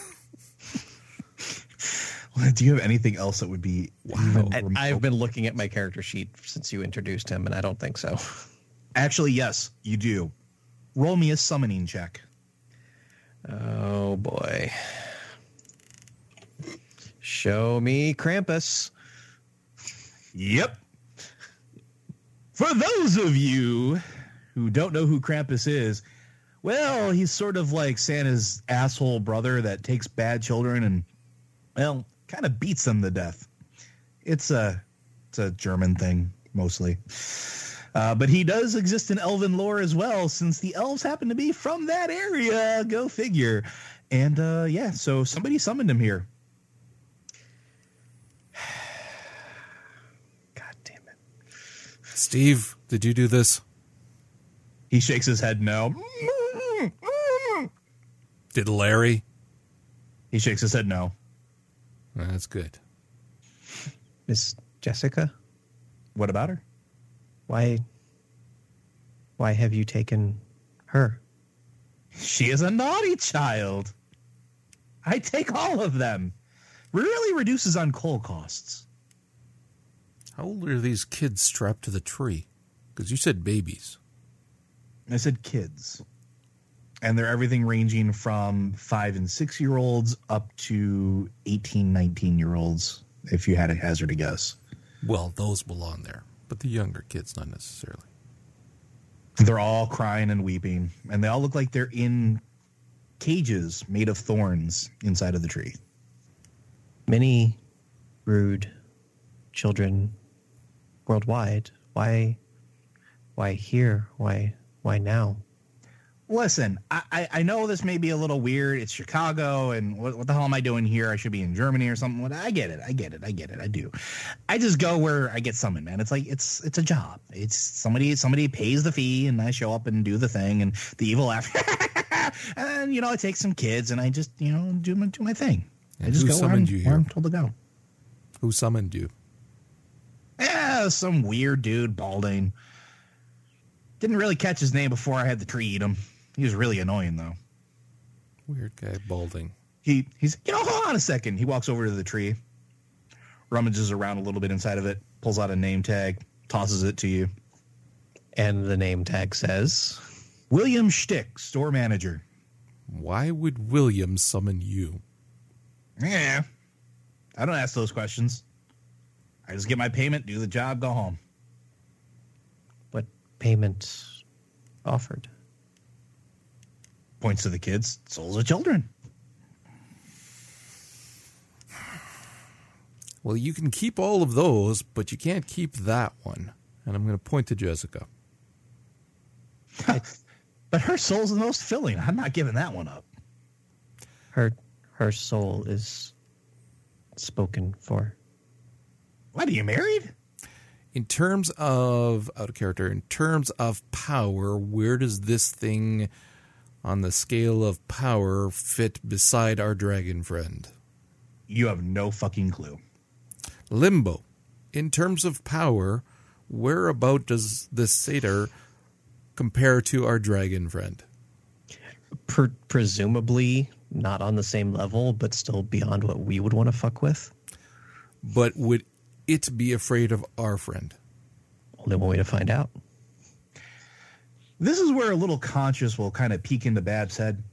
Do you have anything else that would be even I, I've been looking at my character sheet since you introduced him, and I don't think so. Actually, yes, you do. Roll me a summoning check. Oh boy. Show me Krampus. Yep. For those of you who don't know who Krampus is, well, he's sort of like Santa's asshole brother that takes bad children and, well, kind of beats them to death. It's a, it's a German thing mostly. Uh, but he does exist in elven lore as well, since the elves happen to be from that area. Go figure. And uh, yeah, so somebody summoned him here. God damn it. Steve, did you do this? He shakes his head no. Did Larry? He shakes his head no. That's good. Miss Jessica, What about her? Why why have you taken her? She is a naughty child. I take all of them. Really reduces on coal costs. How old are these kids strapped to the tree? Because you said babies. I said kids. And they're everything ranging from five and six year olds up to 18, 19 year olds, if you had a hazard to guess. Well, those belong there, but the younger kids, not necessarily. They're all crying and weeping, and they all look like they're in cages made of thorns inside of the tree. Many rude children worldwide. Why why here? Why why now? Listen, I, I, know this may be a little weird. It's Chicago, and what, what the hell am I doing here? I should be in Germany or something. I get it. I get it. I get it. I do. I just go where I get summoned, man. It's like it's it's a job. It's somebody somebody pays the fee, and I show up and do the thing, and the evil after, and you know I take some kids, and I just you know do my do my thing. I just who go where I'm, summoned you where I'm told to go. Who summoned you? Yeah, some weird dude, balding. Didn't really catch his name before I had the tree eat him. He was really annoying though. Weird guy, balding. he he's you know hold on a second he walks over to the tree rummages around a little bit inside of it pulls out a name tag tosses it to you And the name tag says william Stick, store manager Why would William summon you? yeah i don't ask those questions i just get my payment do the job go home what payment offered. Points to the kids souls of children Well, you can keep all of those, but you can't keep that one. And I'm going to point to Jessica. but her soul's the most filling i'm not giving that one up Her her soul is spoken for. what are you married In terms of out of character, in terms of power, where does this thing on the scale of power fit beside our dragon friend? you have no fucking clue Limbo. In terms of power, where about does this satyr compare to our dragon friend? Pre- presumably not on the same level, but still beyond what we would want to fuck with. But would it be afraid of our friend? Only one way to find out. This is where a little conscious will kind of peek into Bab's head.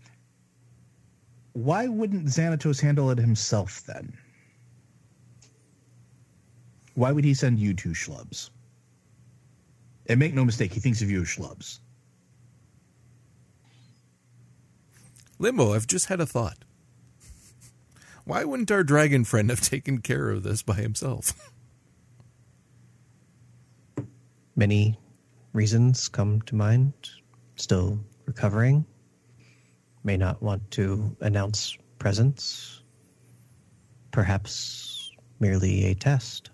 Why wouldn't Xanatos handle it himself then? Why would he send you two schlubs? And make no mistake, he thinks of you as schlubs. Limbo, I've just had a thought. Why wouldn't our dragon friend have taken care of this by himself? Many reasons come to mind. Still recovering. May not want to announce presence. Perhaps merely a test.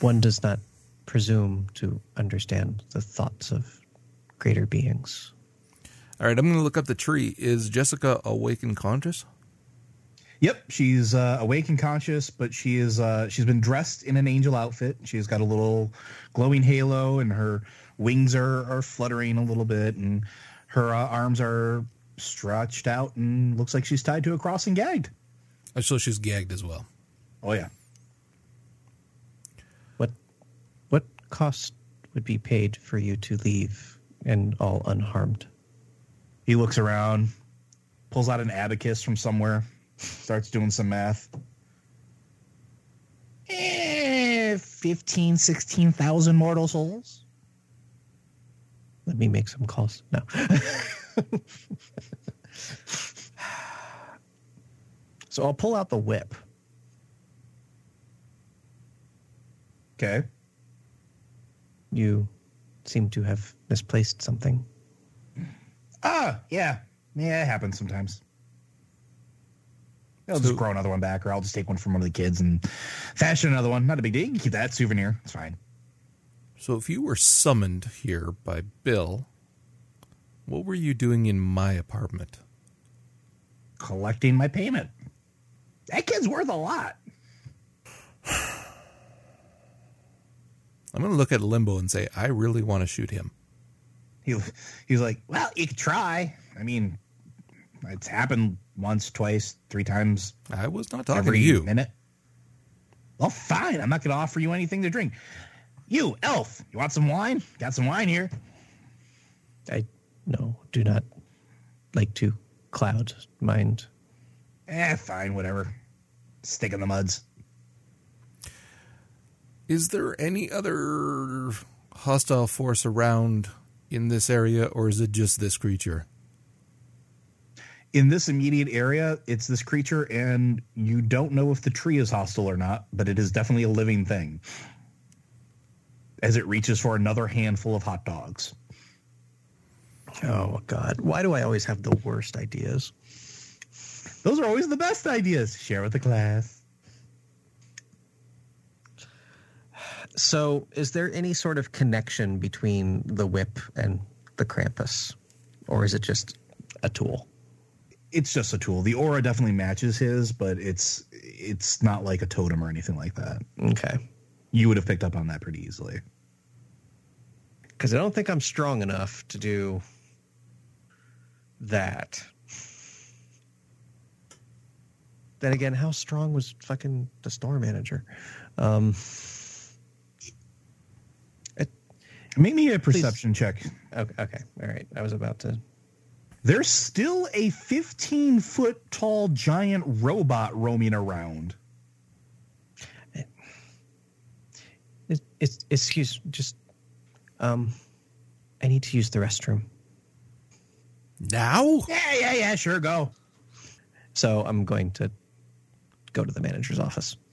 One does not presume to understand the thoughts of greater beings. All right, I'm going to look up the tree. Is Jessica awake and conscious? Yep, she's uh, awake and conscious, but she is uh, she's been dressed in an angel outfit. She's got a little glowing halo, and her wings are are fluttering a little bit, and her uh, arms are stretched out, and looks like she's tied to a cross and gagged. Oh, So she's gagged as well. Oh yeah, What what cost would be paid for you to leave and all unharmed? he looks around, pulls out an abacus from somewhere, starts doing some math. 15, 16,000 mortal souls? Let me make some calls. No. so I'll pull out the whip. Okay. You seem to have misplaced something. Ah, yeah. Yeah, it happens sometimes. I'll just grow another one back, or I'll just take one from one of the kids and fashion another one. Not a big deal. You can keep that souvenir. It's fine. So if you were summoned here by Bill, what were you doing in my apartment? Collecting my payment. That kid's worth a lot. I'm going to look at Limbo and say, I really want to shoot him. He, he was like, well, you could try. I mean, it's happened once, twice, three times I was not talking every to you. minute. Well, fine. I'm not going to offer you anything to drink. You, elf, you want some wine? Got some wine here. I no, do not like to cloud mind. Eh, fine, whatever. Stick in the muds. Is there any other hostile force around in this area, or is it just this creature? In this immediate area, it's this creature, and you don't know if the tree is hostile or not, but it is definitely a living thing. As it reaches for another handful of hot dogs. Oh God, why do I always have the worst ideas? Those are always the best ideas. Share with the class. So, is there any sort of connection between the whip and the Krampus, or is it just a tool? It's just a tool. The aura definitely matches his, but it's it's not like a totem or anything like that. Okay, You would have picked up on that pretty easily. because I don't think I'm strong enough to do that. Then again, how strong was fucking the store manager? Um, it, Make me a perception check. okay, okay, all right. I was about to. There's still a 15 foot tall giant robot roaming around. It's, it's excuse just. Um, I need to use the restroom. Now? Yeah, yeah, yeah, sure, go. So I'm going to go to the manager's office.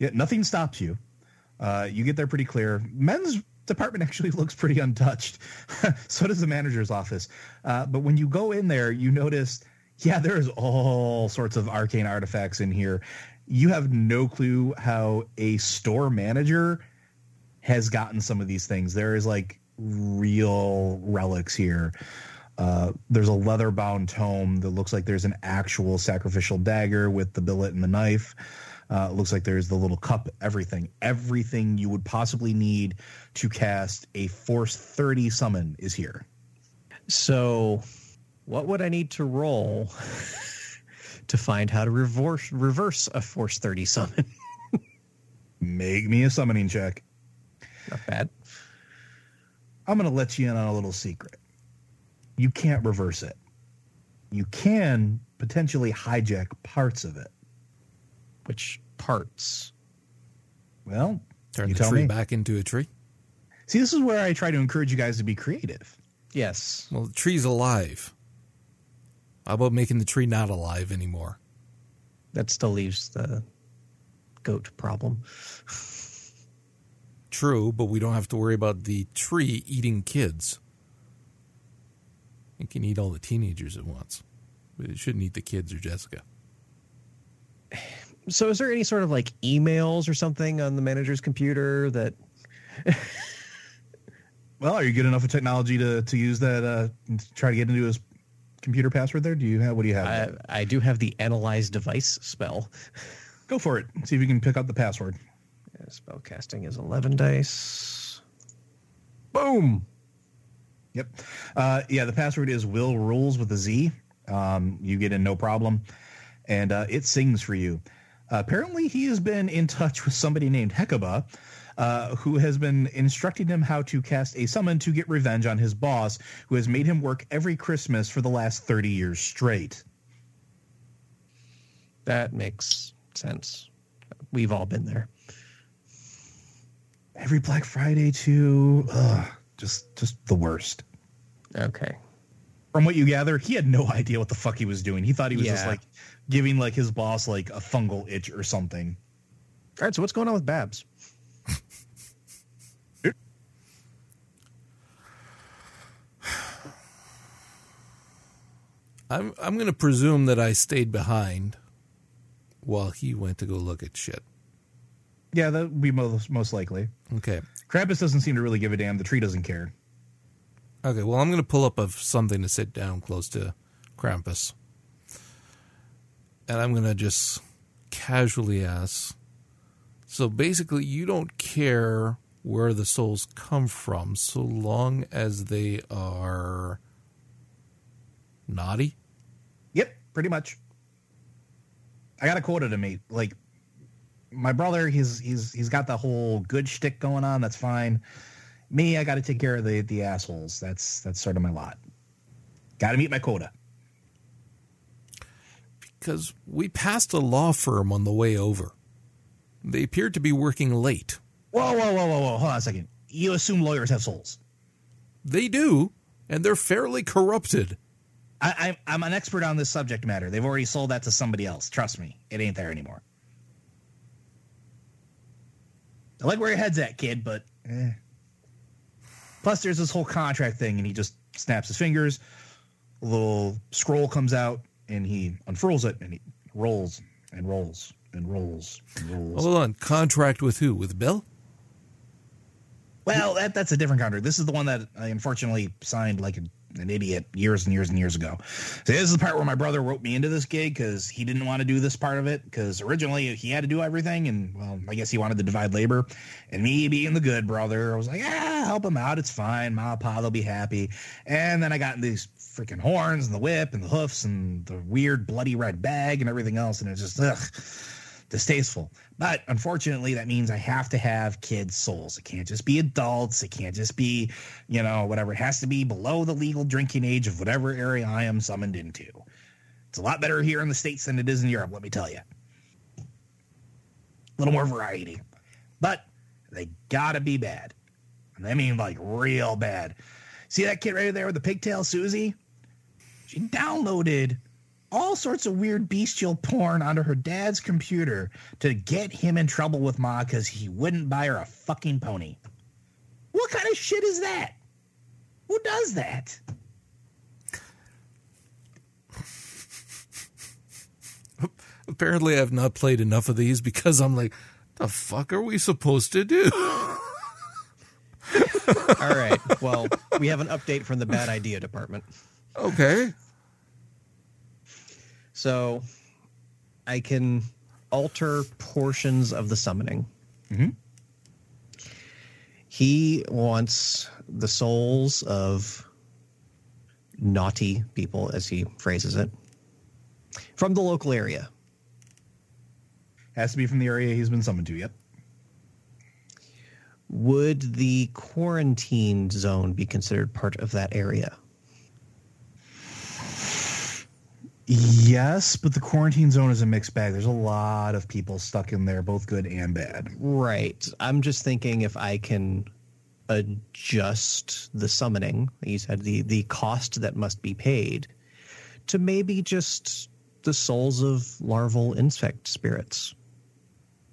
Yeah, nothing stops you. Uh, you get there pretty clear. Men's department actually looks pretty untouched. so does the manager's office. Uh, but when you go in there, you notice, yeah, there's all sorts of arcane artifacts in here. You have no clue how a store manager has gotten some of these things. There is like real relics here. Uh, there's a leather bound tome that looks like there's an actual sacrificial dagger with the billet and the knife. Uh, it looks like there's the little cup, everything. Everything you would possibly need to cast a Force 30 summon is here. So, what would I need to roll to find how to reverse reverse a Force Thirty summon? Make me a summoning check. Not bad. I'm going to let you in on a little secret. You can't reverse it. You can potentially hijack parts of it. Which parts? Well, Turn you the tell tree me. back into a tree? See, this is where I try to encourage you guys to be creative. Yes. Well, the tree's alive. How about making the tree not alive anymore? That still leaves the goat problem. True, but we don't have to worry about the tree eating kids. It can eat all the teenagers at once. But it shouldn't eat the kids or Jessica. So, is there any sort of like emails or something on the manager's computer that? Well, are you good enough with technology to, to use that, uh, to try to get into his computer password there? Do you have, what do you have? I, I do have the analyze device spell. Go for it. See if you can pick up the password. Yeah, spell casting is 11 dice. Boom. Yep. Uh, yeah, the password is Will Rules with a Z. Um, you get in no problem. And uh, it sings for you. Apparently, he has been in touch with somebody named Hecuba, uh, who has been instructing him how to cast a summon to get revenge on his boss, who has made him work every Christmas for the last 30 years straight. That makes sense. we've all been there. Every Black Friday too. Ugh, just just the worst. Okay. From what you gather, he had no idea what the fuck he was doing. He thought he was just like giving like his boss like a fungal itch or something. All right. So what's going on with Babs? I'm I'm going to presume that I stayed behind while he went to go look at shit. Yeah, that would be most most likely. Okay. Krampus doesn't seem to really give a damn. The tree doesn't care. Okay, well, I'm going to pull up of something to sit down close to Krampus. And I'm going to just casually ask so basically, you don't care where the souls come from so long as they are naughty? Yep, pretty much. I got a quota to meet. Like my brother, he's he's he's got the whole good shtick going on. That's fine. Me, I got to take care of the the assholes. That's that's sort of my lot. Got to meet my quota. Because we passed a law firm on the way over. They appeared to be working late. Whoa, whoa, whoa, whoa, whoa! Hold on a second. You assume lawyers have souls? They do, and they're fairly corrupted. I, I, I'm an expert on this subject matter. They've already sold that to somebody else. Trust me, it ain't there anymore. I like where your head's at, kid, but eh. plus there's this whole contract thing, and he just snaps his fingers. A little scroll comes out, and he unfurls it, and he rolls and rolls and rolls and rolls. Hold on, contract with who? With Bill? Well, that, that's a different contract. This is the one that I unfortunately signed like a, an idiot years and years and years ago. So this is the part where my brother wrote me into this gig because he didn't want to do this part of it because originally he had to do everything, and well, I guess he wanted to divide labor. And me being the good brother, I was like, ah, help him out. It's fine. Ma, pa, they'll be happy. And then I got these freaking horns and the whip and the hoofs and the weird bloody red bag and everything else, and it's just ugh distasteful. But unfortunately, that means I have to have kids' souls. It can't just be adults. It can't just be, you know, whatever. It has to be below the legal drinking age of whatever area I am summoned into. It's a lot better here in the States than it is in Europe, let me tell you. A little more variety. But they gotta be bad. And I mean, like, real bad. See that kid right there with the pigtail, Susie? She downloaded all sorts of weird bestial porn onto her dad's computer to get him in trouble with Ma because he wouldn't buy her a fucking pony. What kind of shit is that? Who does that? Apparently, I've not played enough of these because I'm like, the fuck are we supposed to do? All right. Well, we have an update from the bad idea department. okay. So I can alter portions of the summoning. Mhm. He wants the souls of naughty people, as he phrases it, from the local area. Has to be from the area he's been summoned to. Yep. Would the quarantine zone be considered part of that area? Yes, but the quarantine zone is a mixed bag. There's a lot of people stuck in there, both good and bad. Right. I'm just thinking if I can adjust the summoning, you said the the cost that must be paid to maybe just the souls of larval insect spirits.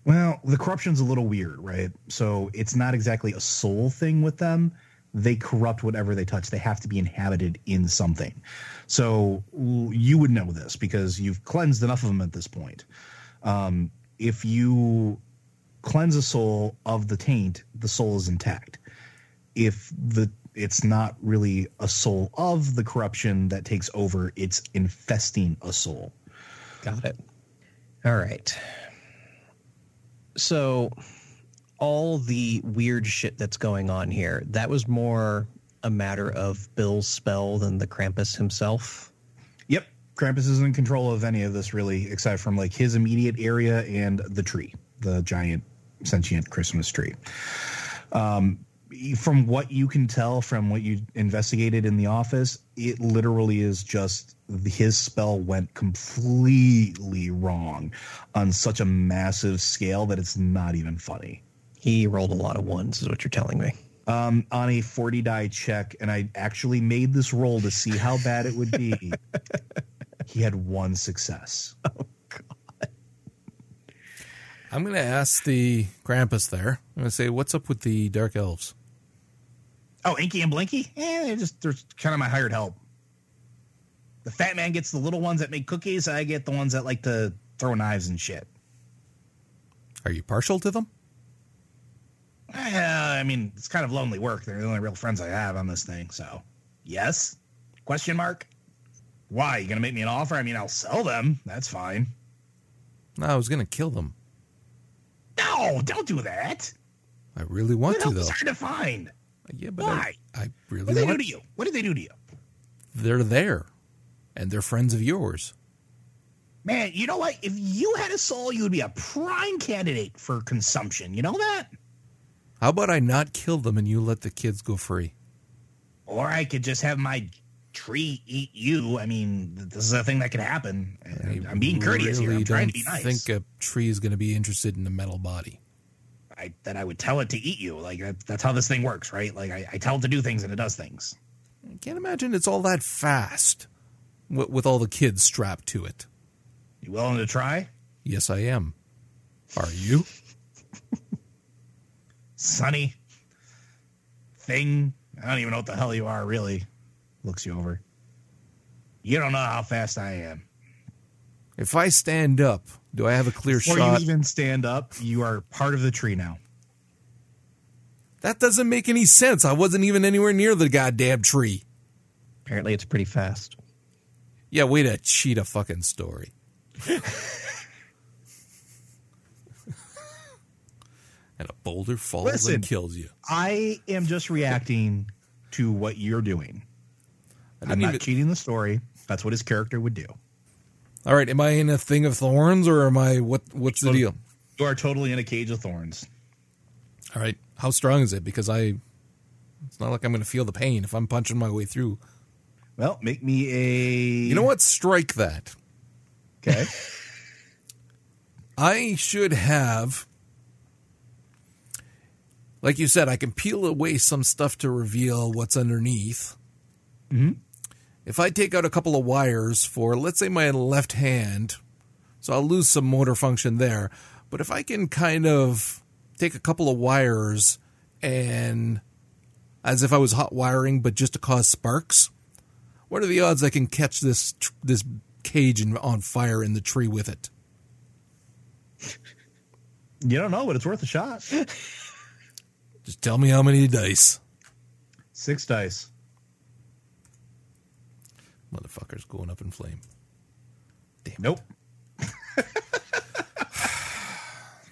Well, the corruption's a little weird, right? So it's not exactly a soul thing with them. They corrupt whatever they touch. They have to be inhabited in something. So you would know this because you've cleansed enough of them at this point. Um, if you cleanse a soul of the taint, the soul is intact. If the it's not really a soul of the corruption that takes over, it's infesting a soul. Got it. All right. So all the weird shit that's going on here, that was more a matter of Bill's spell than the Krampus himself. Yep. Krampus isn't in control of any of this really, except from like his immediate area and the tree, the giant sentient Christmas tree. Um, from what you can tell from what you investigated in the office, it literally is just his spell went completely wrong on such a massive scale that it's not even funny. He rolled a lot of ones, is what you're telling me. Um, on a 40 die check, and I actually made this roll to see how bad it would be. he had one success. Oh, God. I'm going to ask the Krampus there. I'm going to say, what's up with the Dark Elves? Oh, Inky and Blinky? Eh, they're just they're kind of my hired help. The fat man gets the little ones that make cookies. I get the ones that like to throw knives and shit. Are you partial to them? I mean, it's kind of lonely work. They're the only real friends I have on this thing. So, yes? Question mark. Why? You gonna make me an offer? I mean, I'll sell them. That's fine. No, I was going to kill them. No, don't do that. I really want to, though. hard to find? Yeah, but Why? I, I really What did they do to you? What did they do to you? They're there, and they're friends of yours. Man, you know what? If you had a soul, you would be a prime candidate for consumption. You know that? How about I not kill them and you let the kids go free? Or I could just have my tree eat you. I mean, this is a thing that could happen. I I'm being courteous here. I'm trying to be nice. think a tree is going to be interested in a metal body. I, that I would tell it to eat you. Like that's how this thing works, right? Like I, I tell it to do things and it does things. I can't imagine it's all that fast with, with all the kids strapped to it. You willing to try, Yes, I am. Are you? Sonny? Thing? I don't even know what the hell you are. Really, looks you over. You don't know how fast I am. If I stand up, do I have a clear Before shot? you even stand up, you are part of the tree now. that doesn't make any sense. I wasn't even anywhere near the goddamn tree. Apparently, it's pretty fast. Yeah, way to cheat a fucking story. and a boulder falls Listen. and kills you. I am just reacting to what you're doing. I'm not even- cheating the story. That's what his character would do. All right, am I in a thing of thorns or am I what? What's the deal? You are totally in a cage of thorns. All right, how strong is it? Because I, it's not like I'm going to feel the pain if I'm punching my way through. Well, make me a. You know what? Strike that. Okay. I should have, like you said, I can peel away some stuff to reveal what's underneath. Mhm. If I take out a couple of wires for, let's say, my left hand, so I'll lose some motor function there. But if I can kind of take a couple of wires and, as if I was hot wiring, but just to cause sparks, what are the odds I can catch this tr- this cage in, on fire in the tree with it? you don't know, but it's worth a shot. Just tell me how many dice. Six dice. Motherfucker's going up in flame. Damn. Nope.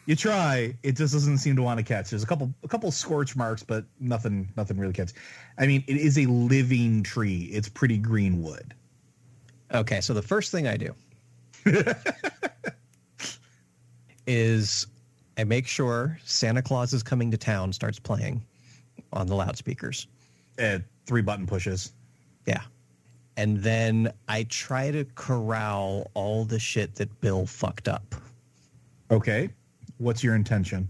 you try. It just doesn't seem to want to catch. There's a couple a couple scorch marks, but nothing nothing really catch. I mean, it is a living tree. It's pretty green wood. Okay, so the first thing I do is I make sure Santa Claus is coming to town starts playing on the loudspeakers. Uh, three button pushes. Yeah. And then I try to corral all the shit that Bill fucked up. Okay. What's your intention?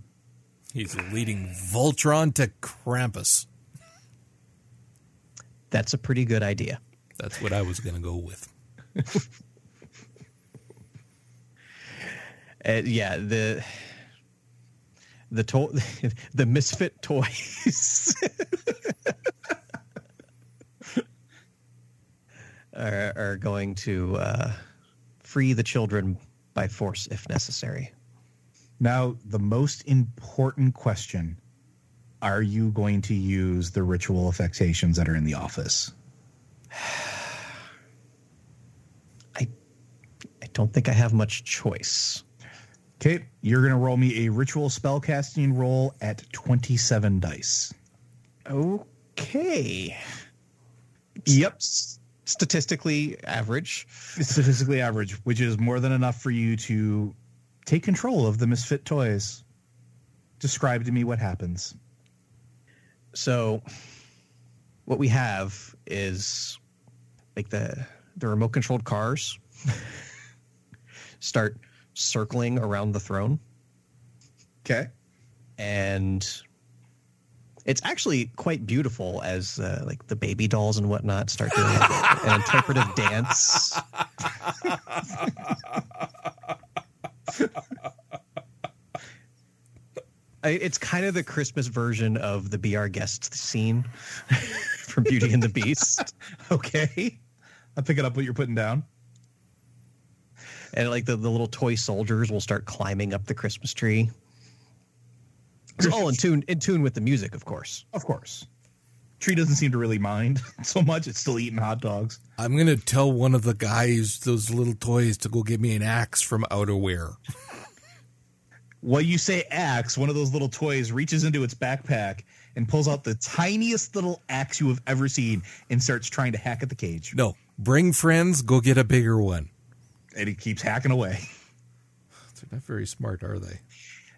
He's leading Voltron to Krampus. That's a pretty good idea. That's what I was going to go with. Uh, yeah, the the to- the misfit toys are, are going to uh, free the children by force if necessary. Now, the most important question are you going to use the ritual affectations that are in the office? I I don't think I have much choice. Okay, you're going to roll me a ritual spellcasting roll at 27 dice. Okay. Yep. Statistically average. Statistically average, which is more than enough for you to take control of the misfit toys. Describe to me what happens. So, what we have is like the the remote controlled cars start circling around the throne, Okay. and it's actually quite beautiful as uh, like the baby dolls and whatnot start doing like, an interpretive dance. It's kind of the Christmas version of the "Be Our Guest" scene from Beauty and the Beast. Okay. I'm picking up what you're putting down. And like the, the little toy soldiers will start climbing up the Christmas tree. It's all in tune in tune with the music, of course. Of course. Tree doesn't seem to really mind so much. It's still eating hot dogs. I'm gonna tell one of the guys those little toys to go get me an axe from outerwear. While you say axe, one of those little toys reaches into its backpack and pulls out the tiniest little axe you have ever seen and starts trying to hack at the cage. No, bring friends, go get a bigger one. And he keeps hacking away. They're not very smart, are they?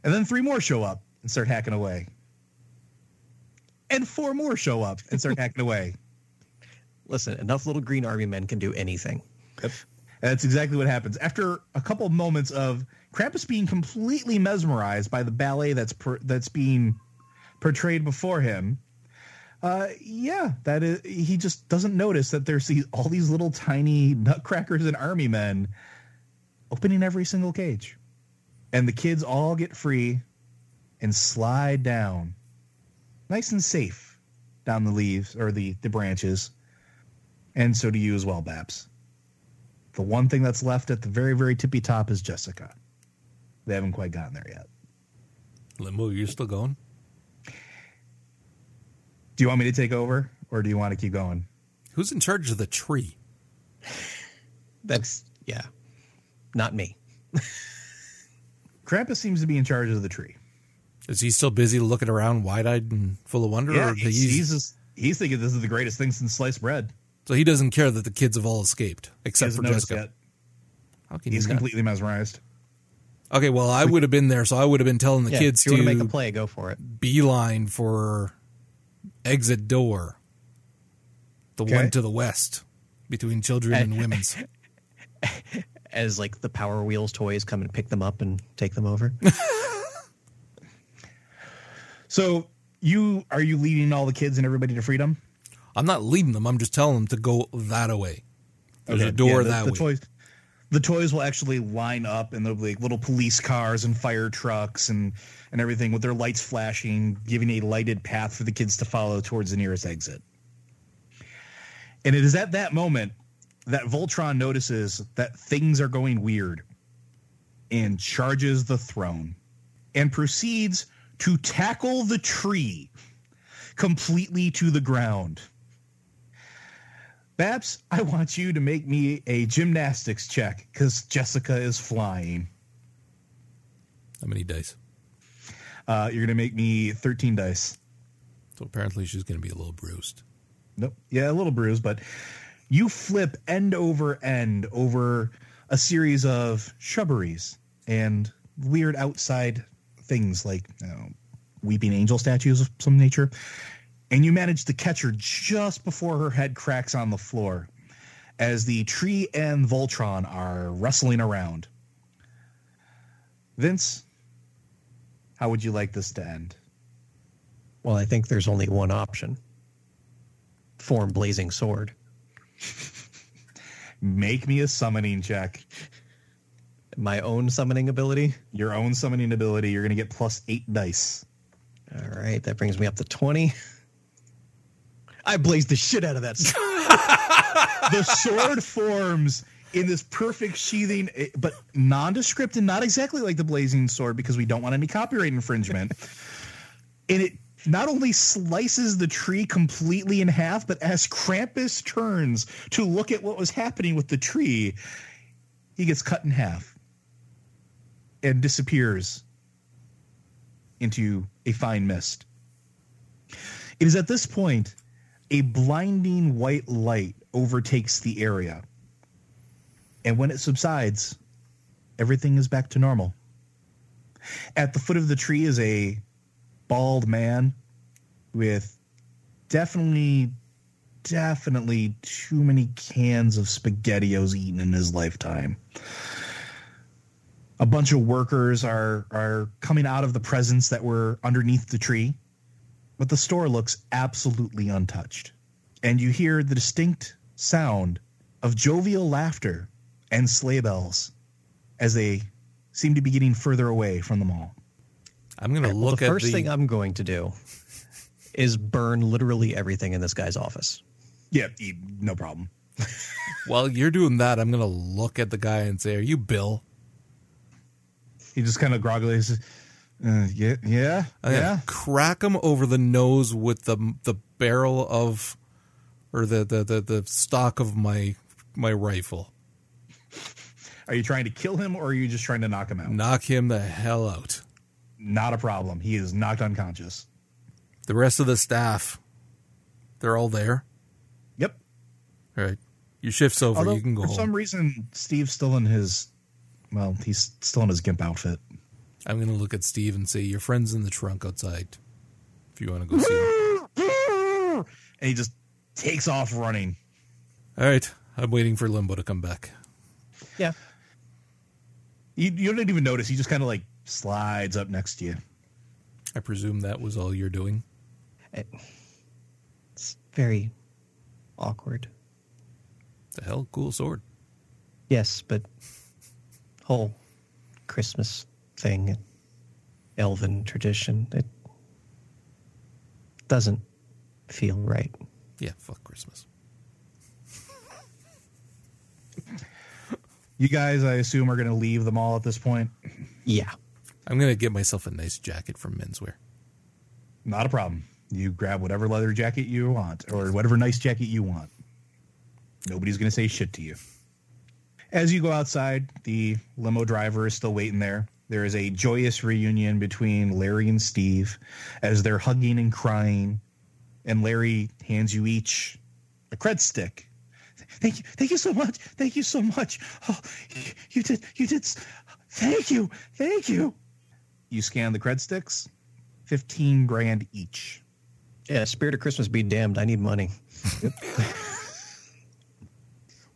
And then three more show up and start hacking away. And four more show up and start hacking away. Listen, enough little green army men can do anything. And that's exactly what happens. After a couple of moments of Krampus being completely mesmerized by the ballet that's per, that's being portrayed before him, uh, yeah, that is he just doesn't notice that there's these, all these little tiny nutcrackers and army men opening every single cage, and the kids all get free and slide down, nice and safe, down the leaves or the the branches, and so do you as well, Babs. The one thing that's left at the very, very tippy top is Jessica. They haven't quite gotten there yet. Limbo, you're still going? Do you want me to take over or do you want to keep going? Who's in charge of the tree? That's yeah, not me. Krampus seems to be in charge of the tree. Is he still busy looking around wide eyed and full of wonder? Yeah, or he's, he's, he's, just, he's thinking this is the greatest thing since sliced bread. so he doesn't care that the kids have all escaped, except for Jessica. yet. How can He's you not? completely mesmerized. Okay, well, I would have been there, so I would have been telling the Yeah, kids if you to want to make a play, go for it. beeline for exit door, the Okay. one to the west between children and women's. As like the Power Wheels toys come and pick them up and take them over. So you are you leading all the kids and everybody to freedom? I'm not leading them. I'm just telling them to go that way. There's Okay, a door yeah, the, that the way. Toys, the toys will actually line up, and there'll be like little police cars and fire trucks and and everything with their lights flashing, giving a lighted path for the kids to follow towards the nearest exit. And it is at that moment that Voltron notices that things are going weird, and charges the throne, and proceeds to tackle the tree completely to the ground. Babs, I want you to make me a gymnastics check because Jessica is flying. How many dice? Uh, you're going to make me 13 dice. So apparently she's going to be a little bruised. Nope. Yeah, a little bruised, but you flip end over end over a series of shrubberies and weird outside things like you know, weeping angel statues of some nature. And you manage to catch her just before her head cracks on the floor as the tree and Voltron are wrestling around. Vince, how would you like this to end? Well, I think there's only one option. Form blazing sword. Make me a summoning check. My own summoning ability. Your own summoning ability, you're going to get plus eight dice. All right, that brings me up to 20. I blazed the shit out of that. sword. the sword forms in this perfect sheathing, eh, but nondescript and not exactly like the blazing sword because we don't want any copyright infringement. and it not only slices the tree completely in half, but as Krampus turns to look at what was happening with the tree, he gets cut in half and disappears into a fine mist. It is at this point a blinding white light overtakes the area. And when it subsides, everything is back to normal. At the foot of the tree is a bald man with definitely, definitely too many cans of SpaghettiOs eaten in his lifetime. A bunch of workers are are coming out of the presents that were underneath the tree, but the store looks absolutely untouched. And you hear the distinct sound of jovial laughter and sleigh bells as they seem to be getting further away from the mall. I'm going to Well, look the at first the. thing I'm going to do is burn literally everything in this guy's office. Yeah, no problem. While you're doing that, I'm going to look at the guy and say, "Are you Bill?" He just kind of groggily says, uh, "Yeah, yeah, I'm yeah." crack him over the nose with the the barrel of, or the the the, the stock of my my rifle. Are you trying to kill him or are you just trying to knock him out? Knock him the hell out. Not a problem. He is knocked unconscious. The rest of the staff, they're all there. Yep. All right, your shift's over. Although you can go for home. some reason, Steve's still in his. Well, he's still in his gimp outfit. I'm going to look at Steve and say, "Your friend's in the trunk outside. If you want to go see him." And he just takes off running. All right, I'm waiting for Limbo to come back. Yeah. You, you don't even notice. He just kind of like slides up next to you. I presume that was all you're doing. It's very awkward. The hell, cool sword. Yes, but whole Christmas thing, elven tradition, it doesn't feel right. Yeah, fuck Christmas. You guys, I assume, are going to leave the mall at this point. Yeah. I'm going to get myself a nice jacket from Menswear. Not a problem. You grab whatever leather jacket you want or whatever nice jacket you want. Nobody's going to say shit to you. As you go outside, the limo driver is still waiting there. There is a joyous reunion between Larry and Steve as they're hugging and crying. And Larry hands you each a cred stick. Thank you. Thank you so much. Thank you so much. Oh, you- you did. You did. Thank you. Thank you. You scan the cred sticks. 15 grand each. Yeah, Spirit of Christmas be damned. I need money.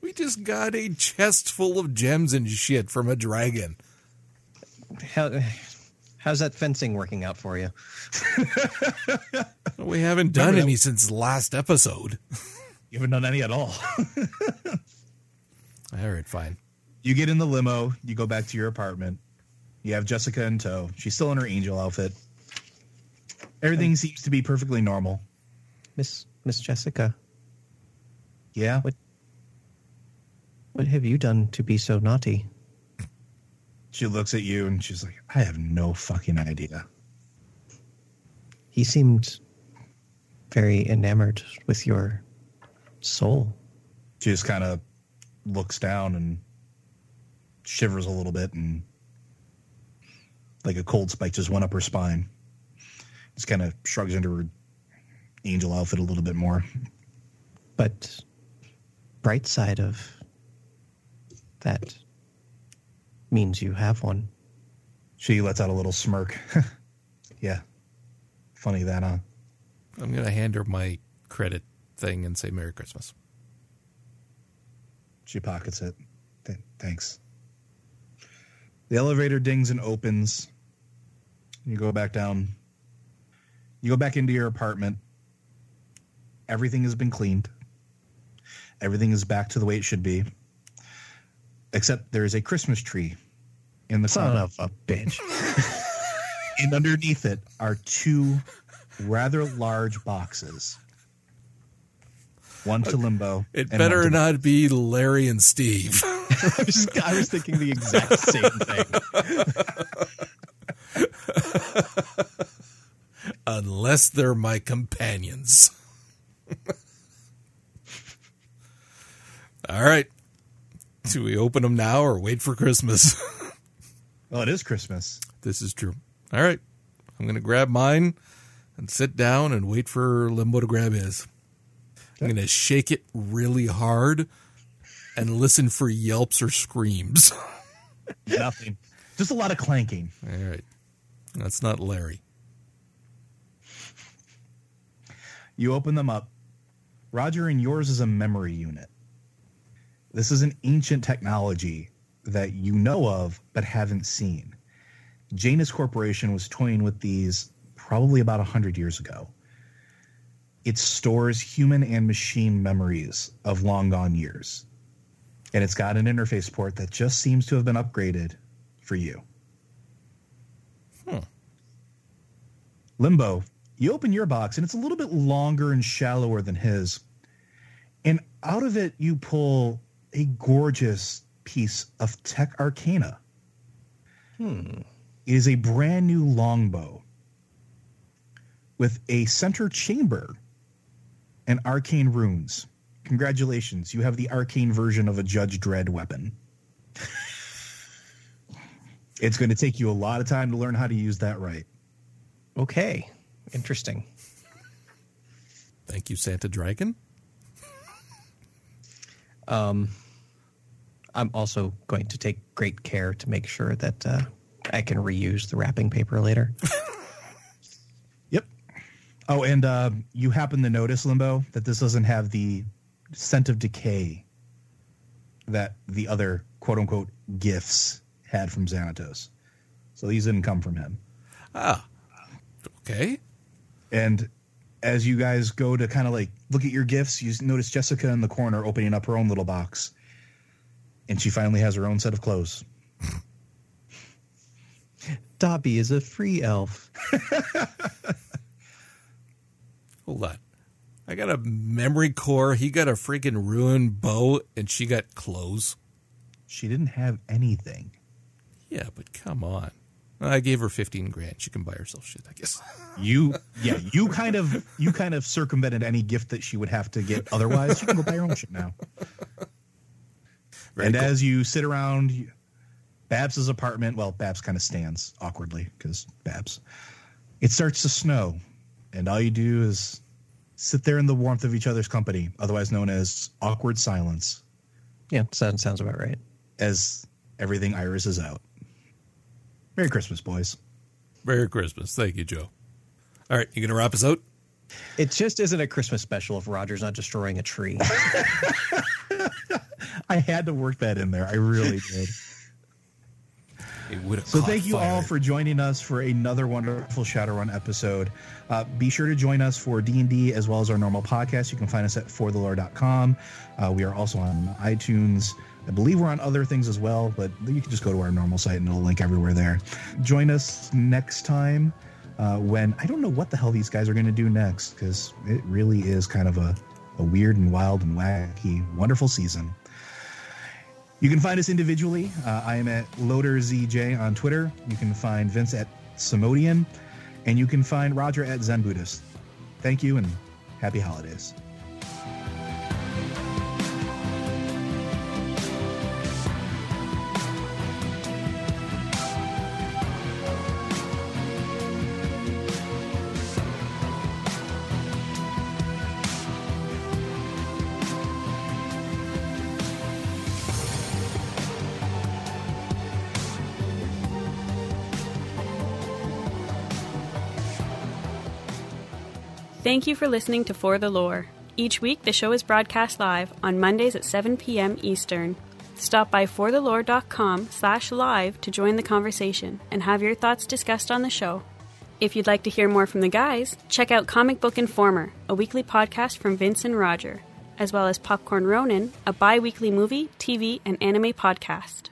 We just got a chest full of gems and shit from a dragon. How, how's that fencing working out for you? We haven't done any since last episode. You haven't done any at all. All right, fine. you get in the limo, you go back to your apartment. You have Jessica in tow. She's still in her angel outfit. Everything seems to be perfectly normal. Miss Miss Jessica, Yeah. What- what have you done to be so naughty? She looks at you and she's like, I have no fucking idea. He seemed very enamored with your soul. She just kind of looks down and shivers a little bit and like a cold spike just went up her spine. Just kind of shrugs into her angel outfit a little bit more. But bright side of that means you have one. She lets out a little smirk. yeah. Funny that, huh? I'm going to hand her my credit thing and say Merry Christmas. She pockets it. Th- thanks. The elevator dings and opens. You go back down. You go back into your apartment. Everything has been cleaned. Everything is back to the way it should be. Except there is a Christmas tree in the Son corner. of a bitch. And underneath it are two rather large boxes. One to limbo. It and better one to- not be Larry and Steve. I, was, I was thinking the exact same thing. Unless they're my companions. All right. Do we open them now or wait for Christmas? Well, it is Christmas. this is true. All right. I'm going to grab mine and sit down and wait for Limbo to grab his. I'm going to shake it really hard and listen for yelps or screams. Nothing. Just a lot of clanking. All right. That's not Larry. You open them up. Roger, and yours is a memory unit. This is an ancient technology that you know of but haven't seen. Janus Corporation was toying with these probably about 100 years ago. It stores human and machine memories of long gone years. And it's got an interface port that just seems to have been upgraded for you. Hmm. Limbo, you open your box and it's a little bit longer and shallower than his. And out of it, you pull a gorgeous piece of tech arcana. Hmm. It is a brand new longbow with a center chamber and arcane runes. Congratulations, you have the arcane version of a Judge Dredd weapon. it's going to take you a lot of time to learn how to use that right. Okay. Interesting. Thank you, Santa Dragon. Um, I'm also going to take great care to make sure that uh, I can reuse the wrapping paper later. Yep. Oh, and uh, you happen to notice, Limbo, that this doesn't have the scent of decay that the other quote unquote gifts had from Xanatos. So these didn't come from him. Ah, okay. And as you guys go to kind of like look at your gifts, you notice Jessica in the corner opening up her own little box. And she finally has her own set of clothes. Dobby is a free elf. Hold on. I got a memory core. He got a freaking ruined bow, and she got clothes. She didn't have anything. Yeah, but come on. I gave her fifteen grand. She can buy herself shit, I guess. You yeah, you kind of you kind of circumvented any gift that she would have to get otherwise. She can go buy her own shit now. Very and cool. as you sit around Babs's apartment, well, Babs kind of stands awkwardly because Babs. It starts to snow, and all you do is sit there in the warmth of each other's company, otherwise known as awkward silence, Yeah, sounds sounds about right. as everything Iris is out. Merry Christmas, boys. Merry Christmas. Thank you, Joe. All right, you gonna wrap us out? It just isn't a Christmas special if Roger's not destroying a tree. I had to work that in there. I really did. It would have. So thank you fire. all for joining us for another wonderful Shadowrun episode. Uh, be sure to join us for D&D as well as our normal podcast. You can find us at forthelore.com. Uh, we are also on iTunes. I believe we're on other things as well, but you can just go to our normal site and it'll link everywhere there. Join us next time uh, when I don't know what the hell these guys are going to do next because it really is kind of a, a weird and wild and wacky, wonderful season. You can find us individually. Uh, I am at LoaderZJ on Twitter. You can find Vince at Samodian, and you can find Roger at Zen Buddhist. Thank you and happy holidays. Thank you for listening to For the Lore. Each week, the show is broadcast live on Mondays at 7 p.m. Eastern. Stop by forthelore.com slash live to join the conversation and have your thoughts discussed on the show. If you'd like to hear more from the guys, check out Comic Book Informer, a weekly podcast from Vince and Roger, as well as Popcorn Ronin, a bi weekly movie, TV, and anime podcast.